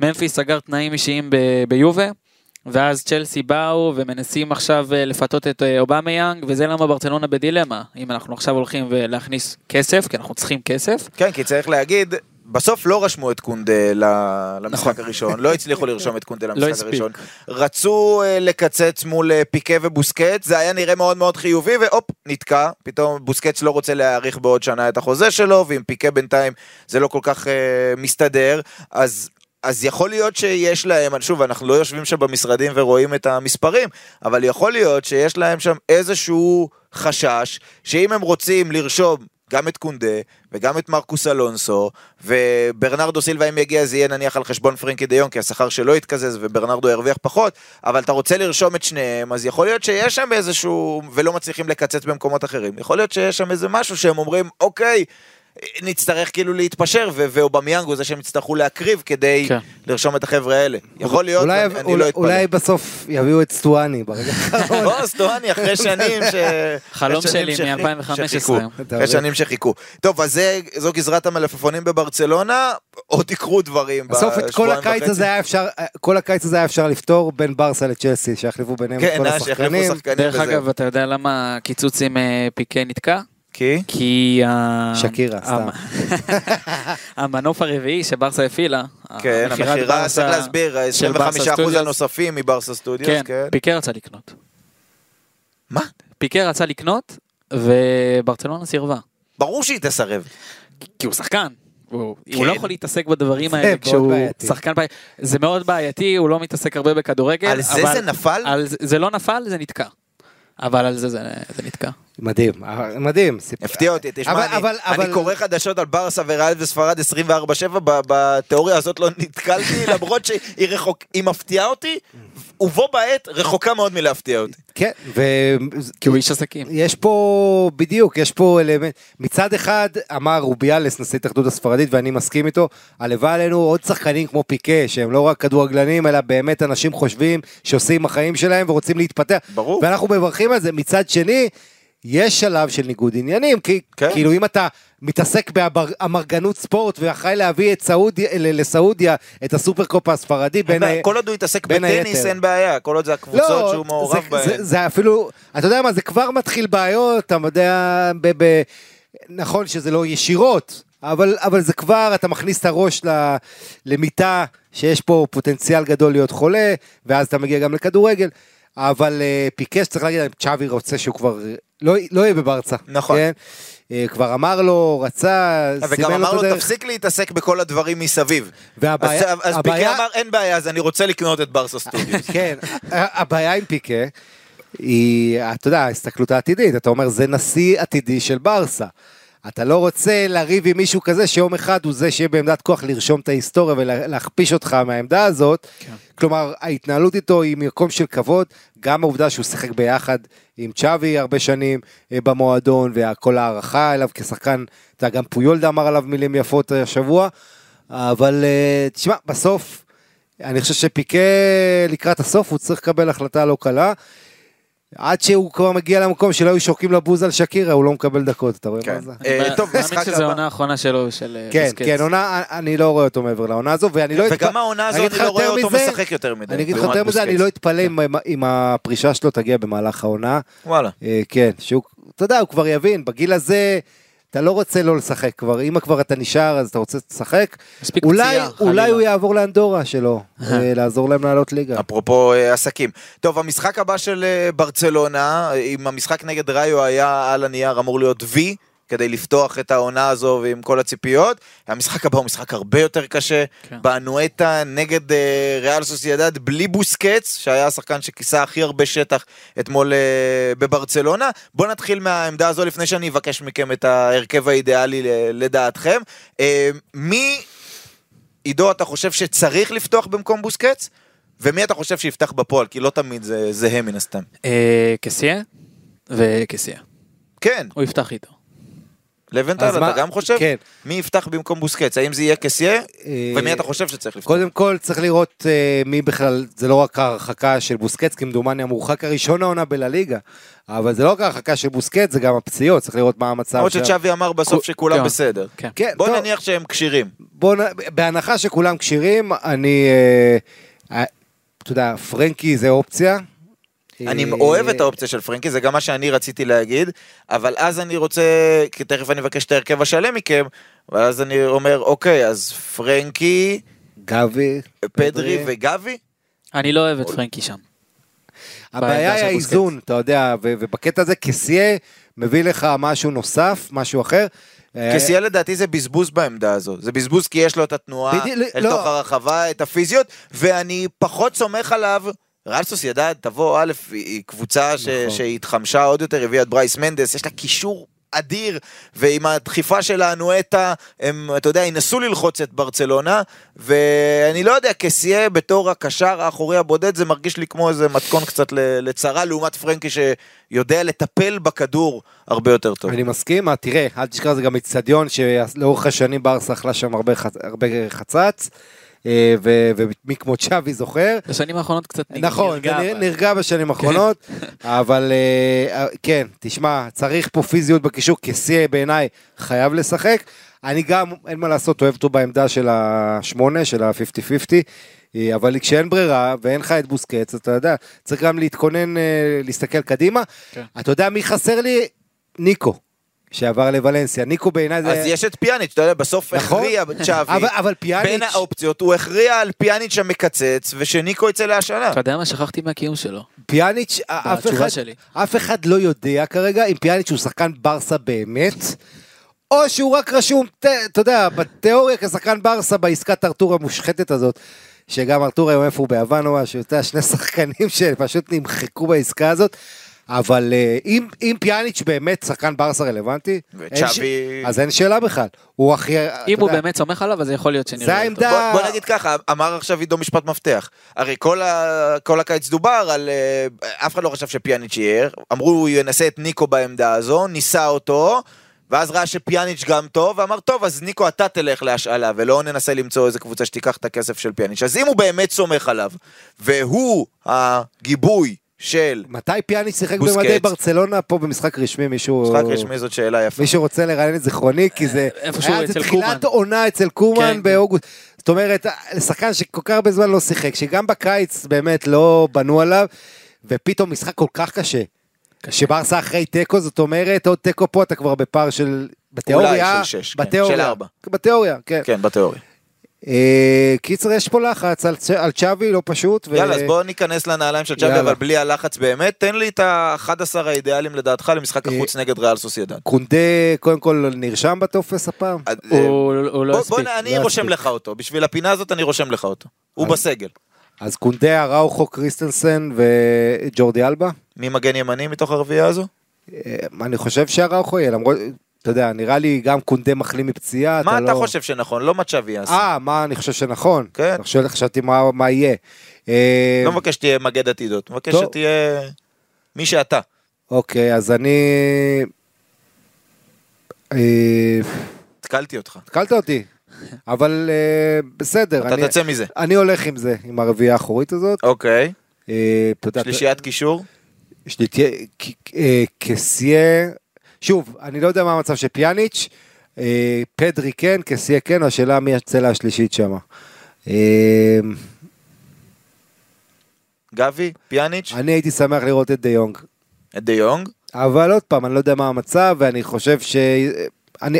ממפיס סגר תנאים אישיים ביובה. ואז צ'לסי באו ומנסים עכשיו אה, לפתות את אה, אובמה יאנג, וזה למה ברצלונה בדילמה. אם אנחנו עכשיו הולכים להכניס כסף, כי אנחנו צריכים כסף. כן, כי צריך להגיד, בסוף לא רשמו את קונדה למשחק נכון. הראשון, לא הצליחו לרשום את קונדה לא למשחק הראשון. רצו אה, לקצץ מול פיקה ובוסקט, זה היה נראה מאוד מאוד חיובי, והופ, נתקע. פתאום בוסקט לא רוצה להאריך בעוד שנה את החוזה שלו, ועם פיקה בינתיים זה לא כל כך uh, מסתדר, אז... אז יכול להיות שיש להם, שוב, אנחנו לא יושבים שם במשרדים ורואים את המספרים, אבל יכול להיות שיש להם שם איזשהו חשש, שאם הם רוצים לרשום גם את קונדה וגם את מרקוס אלונסו וברנרדו סילבה אם יגיע זה יהיה נניח על חשבון פרנקי דיון כי השכר שלו יתקזז וברנרדו ירוויח פחות אבל אתה רוצה לרשום את שניהם אז יכול להיות שיש שם איזשהו ולא מצליחים לקצץ במקומות אחרים יכול להיות שיש שם איזה משהו שהם אומרים אוקיי נצטרך כאילו להתפשר, ואובמיאנג הוא זה שהם יצטרכו להקריב כדי כן. לרשום את החבר'ה האלה. יכול להיות, אולי, אני, אני לא אתפלא. אולי בסוף יביאו את סטואני ברגע האחרון. לא, סטואני אחרי שנים ש... חלום שלי מ-2015. אחרי שנים שחיכו. טוב, אז זה, זו גזרת המלפפונים בברצלונה, עוד יקרו דברים בסוף את כל הקיץ הזה היה אפשר, כל הקיץ הזה היה אפשר לפתור בין ברסה לצ'לסי, שיחליפו ביניהם את כן, כל השחקנים. דרך אגב, אתה יודע למה הקיצוץ עם אה, פיקי נתקע? כי? כי... שקירה, סתם. המנוף הרביעי שברסה הפעילה. כן, המכירה, צריך להסביר, 25% הנוספים מברסה סטודיוס, כן. כן. פיקר רצה לקנות. מה? פיקר רצה לקנות, וברצלונה סירבה. ברור שהיא תסרב. כי הוא שחקן. הוא, כן. הוא לא יכול להתעסק בדברים האלה כשהוא בעייתי. שחקן בעייתי. זה מאוד בעייתי, הוא לא מתעסק הרבה בכדורגל. על זה זה נפל? על, זה לא נפל, זה נתקע. אבל על זה זה, זה נתקע. מדהים, מדהים. הפתיע אותי, תשמע, אבל, אני, אבל, אני אבל... קורא חדשות על ברסה וריאל וספרד 24-7, בתיאוריה הזאת לא נתקלתי, למרות שהיא רחוק, היא מפתיעה אותי, ובו בעת רחוקה מאוד מלהפתיע אותי. כן, ו... כי הוא איש עסקים. יש פה, בדיוק, יש פה אלמנט, מצד אחד אמר רוביאלס, נשיא התאחדות הספרדית, ואני מסכים איתו, הלוואי עלינו עוד שחקנים כמו פיקה, שהם לא רק כדורגלנים, אלא באמת אנשים חושבים שעושים החיים שלהם ורוצים להתפתח. ברור. ואנחנו מברכים על זה. מצד שני, יש שלב של ניגוד עניינים, כי כן. כאילו אם אתה מתעסק באמרגנות ספורט ואחראי להביא את סעודיה, לסעודיה את הסופרקופה הספרדי בין היתר. כל עוד הוא יתעסק בטניס אין בעיה, כל עוד זה הקבוצות לא, שהוא מעורב בהן. זה, זה אפילו, אתה יודע מה, זה כבר מתחיל בעיות, אתה יודע, ב, ב, נכון שזה לא ישירות, אבל, אבל זה כבר, אתה מכניס את הראש למיטה שיש פה פוטנציאל גדול להיות חולה, ואז אתה מגיע גם לכדורגל. אבל אה, פיקה צריך להגיד, צ'אבי רוצה שהוא כבר לא, לא יהיה בברצה. נכון. כן? אה, כבר אמר לו, רצה, סימן לו וגם אמר לו. תפסיק להתעסק בכל הדברים מסביב. והבעיה... אז, אז הבעיה... פיקה אמר, אין בעיה, אז אני רוצה לקנות את ברסה סטודיוס. כן, הבעיה עם פיקה היא, אתה יודע, ההסתכלות העתידית. אתה אומר, זה נשיא עתידי של ברסה. אתה לא רוצה לריב עם מישהו כזה שיום אחד הוא זה שיהיה בעמדת כוח לרשום את ההיסטוריה ולהכפיש אותך מהעמדה הזאת. כן. כלומר, ההתנהלות איתו היא מקום של כבוד, גם העובדה שהוא שיחק ביחד עם צ'אבי הרבה שנים אה, במועדון, וכל הערכה אליו כשחקן, אתה גם פויולדה אמר עליו מילים יפות השבוע, אבל אה, תשמע, בסוף, אני חושב שפיקה לקראת הסוף, הוא צריך לקבל החלטה לא קלה. עד שהוא כבר מגיע למקום שלא היו שוקים לבוז על שקירה, הוא לא מקבל דקות, אתה רואה כן. מה זה? אה, טוב, משחק הבא. שזו העונה האחרונה שלו, של אה, כן, כן, עונה, אני לא רואה אותו מעבר לעונה הזו, ואני לא... וגם העונה הזו, אני לא רואה אותו משחק יותר מדי. אני אגיד לך יותר מזה, אני לא אתפלא אם הפרישה שלו תגיע במהלך העונה. וואלה. אה, כן, שהוא, אתה יודע, הוא כבר יבין, בגיל הזה... אתה לא רוצה לא לשחק כבר, אם כבר אתה נשאר אז אתה רוצה לשחק. אולי, אולי הוא יעבור לאנדורה שלו, אה, לעזור להם לעלות ליגה. אפרופו אה, עסקים. טוב, המשחק הבא של אה, ברצלונה, אם המשחק נגד ראיו היה על הנייר אמור להיות וי, כדי לפתוח את העונה הזו ועם כל הציפיות. המשחק הבא הוא משחק הרבה יותר קשה, כן. באנואטה נגד אה, ריאל סוסיידד בלי בוסקץ, שהיה השחקן שכיסה הכי הרבה שטח אתמול אה, בברצלונה. בואו נתחיל מהעמדה הזו לפני שאני אבקש מכם את ההרכב האידיאלי ל- לדעתכם. אה, מי, עידו, אתה חושב שצריך לפתוח במקום בוסקץ? ומי אתה חושב שיפתח בפועל? כי לא תמיד זה זהה מן הסתם. אה, קסיה וקסיה. כן, הוא יפתח איתו. לבנטל, אתה מה- גם חושב? כן. מי יפתח במקום בוסקץ? האם זה יהיה קסיה? אה, ומי אתה חושב שצריך לפתוח? קודם כל צריך לראות אה, מי בכלל, זה לא רק ההרחקה של בוסקץ, כמדומני המורחק הראשון העונה בלליגה, אבל זה לא רק ההרחקה של בוסקץ, זה גם הפציעות, צריך לראות מה המצב למרות. שצ'אבי אמר בסוף כו- שכולם כן. בסדר. כן. כן, בוא טוב. נניח שהם כשירים. בוא נ... בהנחה שכולם כשירים, אני... אה, אה, אתה יודע, פרנקי זה אופציה. אני אה, אוהב את האופציה של פרנקי, זה גם מה שאני רציתי להגיד, אבל אז אני רוצה, כי תכף אני אבקש את ההרכב השלם מכם, ואז אני אומר, אוקיי, אז פרנקי, גבי. פדרי וגבי? אני לא אוהב את פרנקי שם. הבעיה היא האיזון, אתה יודע, ובקטע הזה קסיה מביא לך משהו נוסף, משהו אחר. אה, קסיה לדעתי זה בזבוז בעמדה הזו, זה בזבוז כי יש לו את התנועה אל לא. תוך הרחבה, את הפיזיות, ואני פחות סומך עליו. ריאל סוסיידד, תבוא, א', היא קבוצה ש... נכון. שהתחמשה עוד יותר, הביאה את ברייס מנדס, יש לה קישור אדיר, ועם הדחיפה של האנואטה, הם, אתה יודע, ינסו ללחוץ את ברצלונה, ואני לא יודע, קסיה בתור הקשר האחורי הבודד, זה מרגיש לי כמו איזה מתכון קצת לצרה, לעומת פרנקי שיודע לטפל בכדור הרבה יותר טוב. אני מסכים, אה, תראה, אל תשכח זה גם איצטדיון שלאורך השנים ברסה אכלה שם הרבה, חצ... הרבה חצץ, ומי כמו צ'אבי זוכר. בשנים האחרונות קצת נרגע. נכון, זה אבל- נר- נרגע בשנים האחרונות, אבל אה, אה, כן, תשמע, צריך פה פיזיות בקישור, קסיה בעיניי חייב לשחק. אני גם, אין מה לעשות, אוהב אותו בעמדה של השמונה, של ה-50-50, אה, אבל כשאין ברירה ואין לך את בוסקץ, אתה יודע, צריך גם להתכונן, אה, להסתכל קדימה. כן. אתה יודע מי חסר לי? ניקו, שעבר לוולנסיה. ניקו בעיניי זה... אז יש את פיאניץ', אתה יודע, בסוף נכון. הכריע צ'אבי, אבל- אבל פיאניץ'- בין האופציות, הוא הכריע על פיאניץ' המקצץ, ושניקו יצא להשאלה. אתה יודע מה? שכחתי מהקיום שלו. פיאניץ', אף אחד, שלי. אף אחד לא יודע כרגע אם פיאניץ' הוא שחקן ברסה באמת, או שהוא רק רשום, ת- אתה יודע, בתיאוריה כשחקן ברסה בעסקת ארתור המושחתת הזאת, שגם ארתור היום איפה הוא ביוון או משהו, אתה יודע, שני שחקנים שפשוט נמחקו בעסקה הזאת. אבל אה, אם, אם פיאניץ' באמת שחקן ברסה רלוונטי, אין ש- אז אין שאלה בכלל. הוא הכי... אם הוא יודע, באמת סומך עליו, אז יכול להיות שנראה זה אותו. העמדה... בוא, בוא נגיד ככה, אמר עכשיו עידו משפט מפתח. הרי כל, ה, כל הקיץ דובר על... אה, אף אחד לא חשב שפיאניץ' יהיה. אמרו הוא ינסה את ניקו בעמדה הזו, ניסה אותו, ואז ראה שפיאניץ' גם טוב, ואמר, טוב, אז ניקו אתה תלך להשאלה, ולא ננסה למצוא איזה קבוצה שתיקח את הכסף של פיאניץ'. אז אם הוא באמת סומך עליו, והוא הגיבוי של... מתי פיאניץ' שיחק. במדי ברצלונה פה במשחק רשמי מישהו... משחק רשמי זאת שאלה יפה. מישהו רוצה לרענן את זיכרוני, כי זה... איפשהו היה אצל זה תחילת קומן. עונה אצל קומן כן, באוגוסט. זאת אומרת, שחקן שכל כך הרבה זמן לא שיחק, שגם בקיץ באמת לא בנו עליו, ופתאום משחק כל כך קשה. שברסה אחרי תיקו, זאת אומרת, עוד תיקו פה אתה כבר בפער של... בתיאוריה, של שש, כן, בתיאוריה, של ארבע. בתיאוריה, כן. כן, בתיאוריה. אה, קיצר, יש פה לחץ על צ'- על צ'אבי, לא פשוט. ו- יאללה, אז בואו ניכנס לנעליים של צ'אבי. אבל בלי הלחץ באמת. תן לי את ה-11 האידיאלים לדעתך למשחק אה, החוץ נגד ריאל סוסיידד. קונדה קודם כל נרשם בטופס הפעם? אה, הוא הוא לא הספיק. אני לא רושם. לך אותו, בשביל הפינה הזאת אני רושם לך אותו. הוא אז- בסגל. אז קונדה, אראוכו, קריסטנסן וג'ורדי אלבה? מי מגן ימני מתוך הרביעייה הזו? אני חושב שהראוכו יהיה, למרות, אתה יודע, נראה לי גם קונדה מחלים מפציעה, מה אתה לא... חושב שנכון? לא מה צ'אבי יעשה. אה, מה אני חושב שנכון. כן. חושב, חשבתי מה, מה יהיה. אה, לא מבקש שתהיה מגד עתידות, מבקש טוב. שתהיה מי שאתה. אוקיי, אז אני... אה, התקלתי אותך. התקלת אותי, אבל אה, בסדר. אתה אני- תצא מזה. אני הולך עם זה, עם הרביעייה האחורית הזאת. אוקיי. אתה יודע, שלישיית קישור? אה, קסיה, שוב, אני לא יודע מה המצב של פיאניץ', אה, פדרי כן, קסיה כן, השאלה מי הצלע השלישית שם. אה, גבי? פיאניץ'? אני הייתי שמח לראות את דה יונג, את דה יונג? אבל עוד פעם, אני לא יודע מה המצב, ואני חושב ש... אני...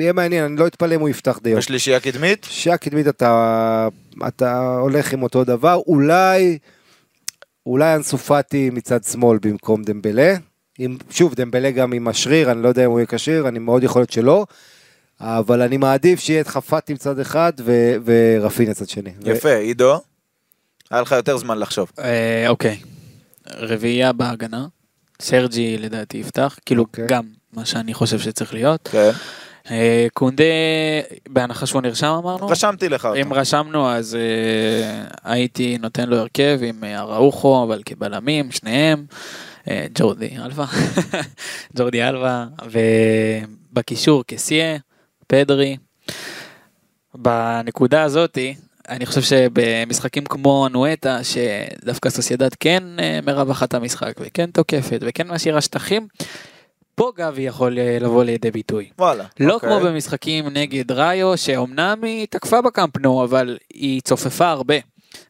יהיה מעניין, אני לא אתפלא אם הוא יפתח דה יונג. בשלישייה קדמית? שהקדמית אתה, אתה הולך עם אותו דבר, אולי, אולי אנסופטי מצד שמאל במקום דמבלה, עם, שוב, דמבלה גם עם השריר, אני לא יודע אם הוא יהיה כשיר, אני מאוד יכול להיות שלא. אבל אני מעדיף שיהיה את חפתי מצד אחד ו- ורפיניה צד שני. יפה. עידו? היה לך יותר זמן לחשוב. אה, אוקיי. רביעייה בהגנה. סרג'י לדעתי יפתח, כאילו אוקיי. גם מה שאני חושב שצריך להיות. כן. אה, קונדה, בהנחה שהוא נרשם אמרנו? רשמתי לך אותו. אם רשמנו אז אה, הייתי נותן לו הרכב עם אראוחו, אבל כבלמים, שניהם. אה, ג'ורדי אלווה, ג'ורדי אלווה, ובקישור קסיה, פדרי. בנקודה הזאתי, אני חושב שבמשחקים כמו אנואטה, שדווקא סוסיידד כן מרווחת המשחק וכן תוקפת וכן משאירה שטחים, פה גבי יכול אה, לבוא לידי ביטוי. וואלה. לא אוקיי. כמו במשחקים נגד ראיו, שאומנם היא תקפה בקמפנו, אבל היא צופפה הרבה.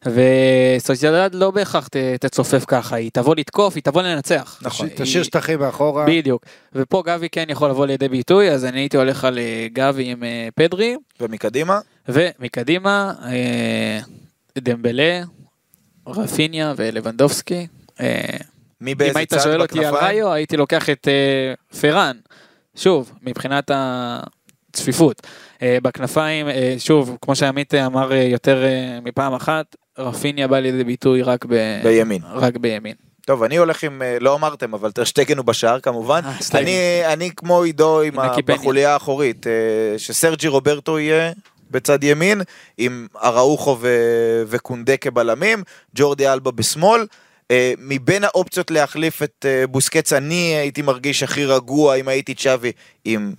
וסוציאדד לא בהכרח תצופף ככה, היא תבוא לתקוף, היא תבוא לנצח. נכון. תשאיר שטחים מאחורה. בדיוק. ופה גבי כן יכול לבוא לידי ביטוי, אז אני הייתי הולך על אה, גבי עם אה, פדרי. ומקדימה? ומקדימה, דמבלה, רפיניה ולבנדובסקי. מי באיזה צד בכנפיים? אם היית שואל אותי על ראיו, הייתי לוקח את פרן. שוב, מבחינת הצפיפות. Uh, בכנפיים, uh, שוב, כמו שעמית אמר uh, יותר מפעם אחת, רפיניה בא לידי ביטוי רק ב... בימין. רק בימין. טוב, אני הולך עם, לא אמרתם, אבל טרשטגן הוא בשער כמובן. אני, אני כמו עידו עם בחוליה האחורית, שסרג'י רוברטו יהיה בצד ימין, עם אראוחו וקונדה כבלמים, ג'ורדי אלבה בשמאל. מבין האופציות להחליף את בוסקץ, אני הייתי מרגיש הכי רגוע אם הייתי צ'אבי עם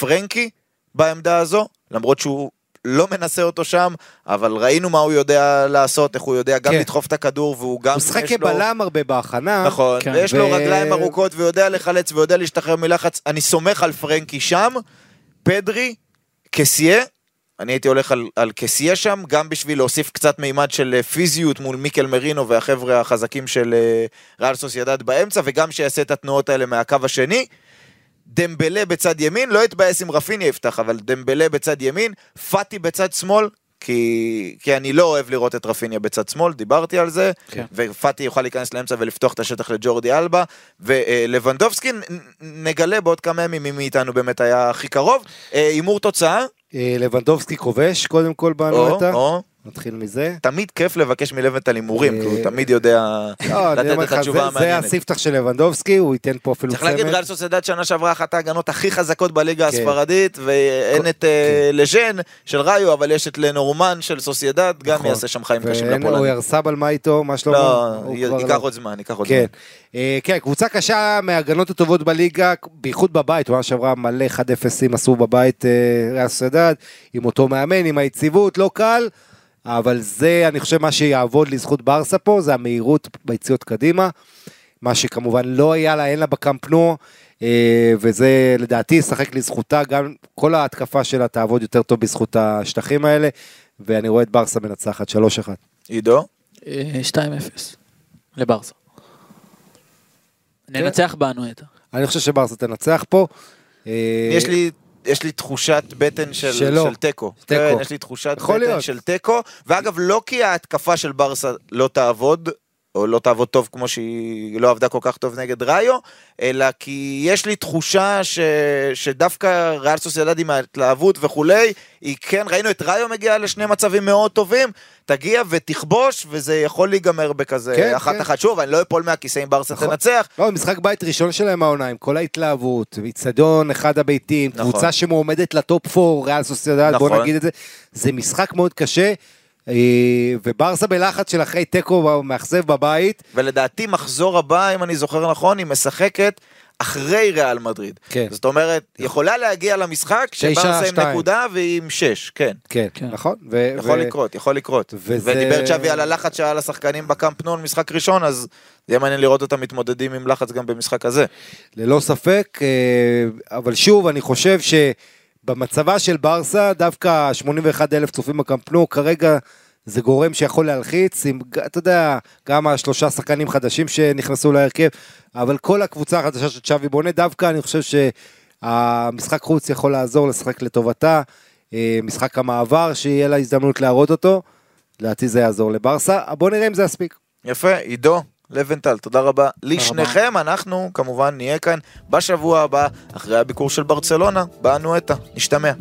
פרנקי בעמדה הזו, למרות שהוא לא מנסה אותו שם, אבל ראינו מה הוא יודע לעשות, איך הוא יודע גם כן. לדחוף את הכדור, והוא גם... הוא משחק כבלם לו... הרבה בהכנה. נכון, כן. ויש ו... לו רגליים ארוכות, ויודע לחלץ, ויודע להשתחרר מלחץ. אני סומך על פרנקי שם, פדרי, קסיה, אני הייתי הולך על, על קסיה שם, גם בשביל להוסיף קצת מימד של אה, פיזיות מול מיקל מרינו והחבר'ה החזקים של אה, ריאל סוסיידד באמצע, וגם שיעשה את התנועות האלה מהקו השני. דמבלה בצד ימין, לא אתבאס אם רפיניה יפתח, אבל דמבלה בצד ימין, פאטי בצד שמאל, כי, כי אני לא אוהב לראות את רפיניה בצד שמאל, דיברתי על זה, כן. ופאטי יוכל להיכנס לאמצע ולפתוח את השטח לג'ורדי אלבה, ולבנדובסקי נגלה בעוד כמה ימים מי מאיתנו באמת היה הכי קרוב. אה, הימור תוצאה? אה, לבנדובסקי כובש קודם כל בנואטה. נתחיל מזה. תמיד כיף לבקש מלבנטל הימורים, כי הוא תמיד יודע לא, לתת את התשובה המעניינת. זה הספתח של לבנדובסקי, הוא ייתן פה אפילו צמד. צריך להגיד, ריאל סוסיידד שנה שעברה אחת ההגנות הכי חזקות בליגה כן. הספרדית, ואין את אה, כן. לז'ן של ראיו, אבל יש את לנורמן של סוסיידד, גם נכון. יעשה שם חיים קשים לפולנים. הוא ירסבל מה איתו, מה שלמה? לא, ייקח לא- עוד זמן, ייקח עוד כן. זמן. אה, כן, קבוצה קשה מההגנות הטובות בליגה, בייחוד בבית, הוא שעברה מלא 1-0 עשו בבית אה, ריאל סוסיידד, עם אותו מאמן, עם היציבות, לא קל. אבל זה, אני חושב, מה שיעבוד לזכות ברסה פה, זה המהירות ביציאות קדימה, מה שכמובן לא היה לה, אין לה בקמפנו, אה, וזה לדעתי ישחק לזכותה, גם כל ההתקפה שלה תעבוד יותר טוב בזכות השטחים האלה, ואני רואה את ברסה מנצחת 3-1. עידו? 2-0 אה, לברסה. כן. ננצח בנו את אני חושב שברסה תנצח פה. אה, יש לי יש לי תחושת בטן של, של תיקו. כן, יש לי תחושת בטן להיות. של תיקו, ואגב, לא כי ההתקפה של ברסה לא תעבוד, או לא תעבוד טוב כמו שהיא לא עבדה כל כך טוב נגד ראיו, אלא כי יש לי תחושה ש, שדווקא ריאל סוסיידד עם ההתלהבות וכולי, היא כן, ראינו את ראיו מגיע לשני מצבים מאוד טובים, תגיע ותכבוש, וזה יכול להיגמר בכזה כן, אחת כן. אחת. שוב, אני לא אפול מהכיסא אם ברסה נכון. תנצח. לא, משחק בית ראשון שלהם העונה, עם כל ההתלהבות, איצטדיון אחד הביתים, נכון. קבוצה שמועמדת לטופ 4, ריאל סוסיידד, נכון. בוא נגיד את זה, זה משחק מאוד קשה. אה, וברסה בלחץ של אחרי תיקו מאכזב בבית. ולדעתי מחזור הבא, אם אני זוכר נכון, היא משחקת אחרי ריאל מדריד. כן. זאת אומרת, יכולה להגיע למשחק שברסה עם נקודה והיא עם שש, כן. כן, כן. נכון. ו- יכול ו- לקרות, יכול לקרות. וזה... ודיבר צ'אבי על הלחץ שהיה לשחקנים בקאמפ נון משחק ראשון, אז זה יהיה מעניין לראות אותם מתמודדים עם לחץ גם במשחק הזה. ללא ספק, אה, אבל שוב, אני חושב ש... במצבה של ברסה, דווקא 81 אלף צופים בקמפנו, כרגע זה גורם שיכול להלחיץ, עם, אתה יודע, גם השלושה שחקנים חדשים שנכנסו להרכב, אבל כל הקבוצה החדשה של צ'אבי בונה, דווקא אני חושב שהמשחק חוץ יכול לעזור לשחק לטובתה, אה, משחק המעבר, שיהיה לה הזדמנות להראות אותו, לדעתי זה יעזור לברסה, בוא נראה אם זה יספיק. יפה, עידו, לבנטל, תודה רבה לשניכם. אנחנו כמובן נהיה כאן בשבוע הבא, אחרי הביקור של ברצלונה, באנו נשתמע.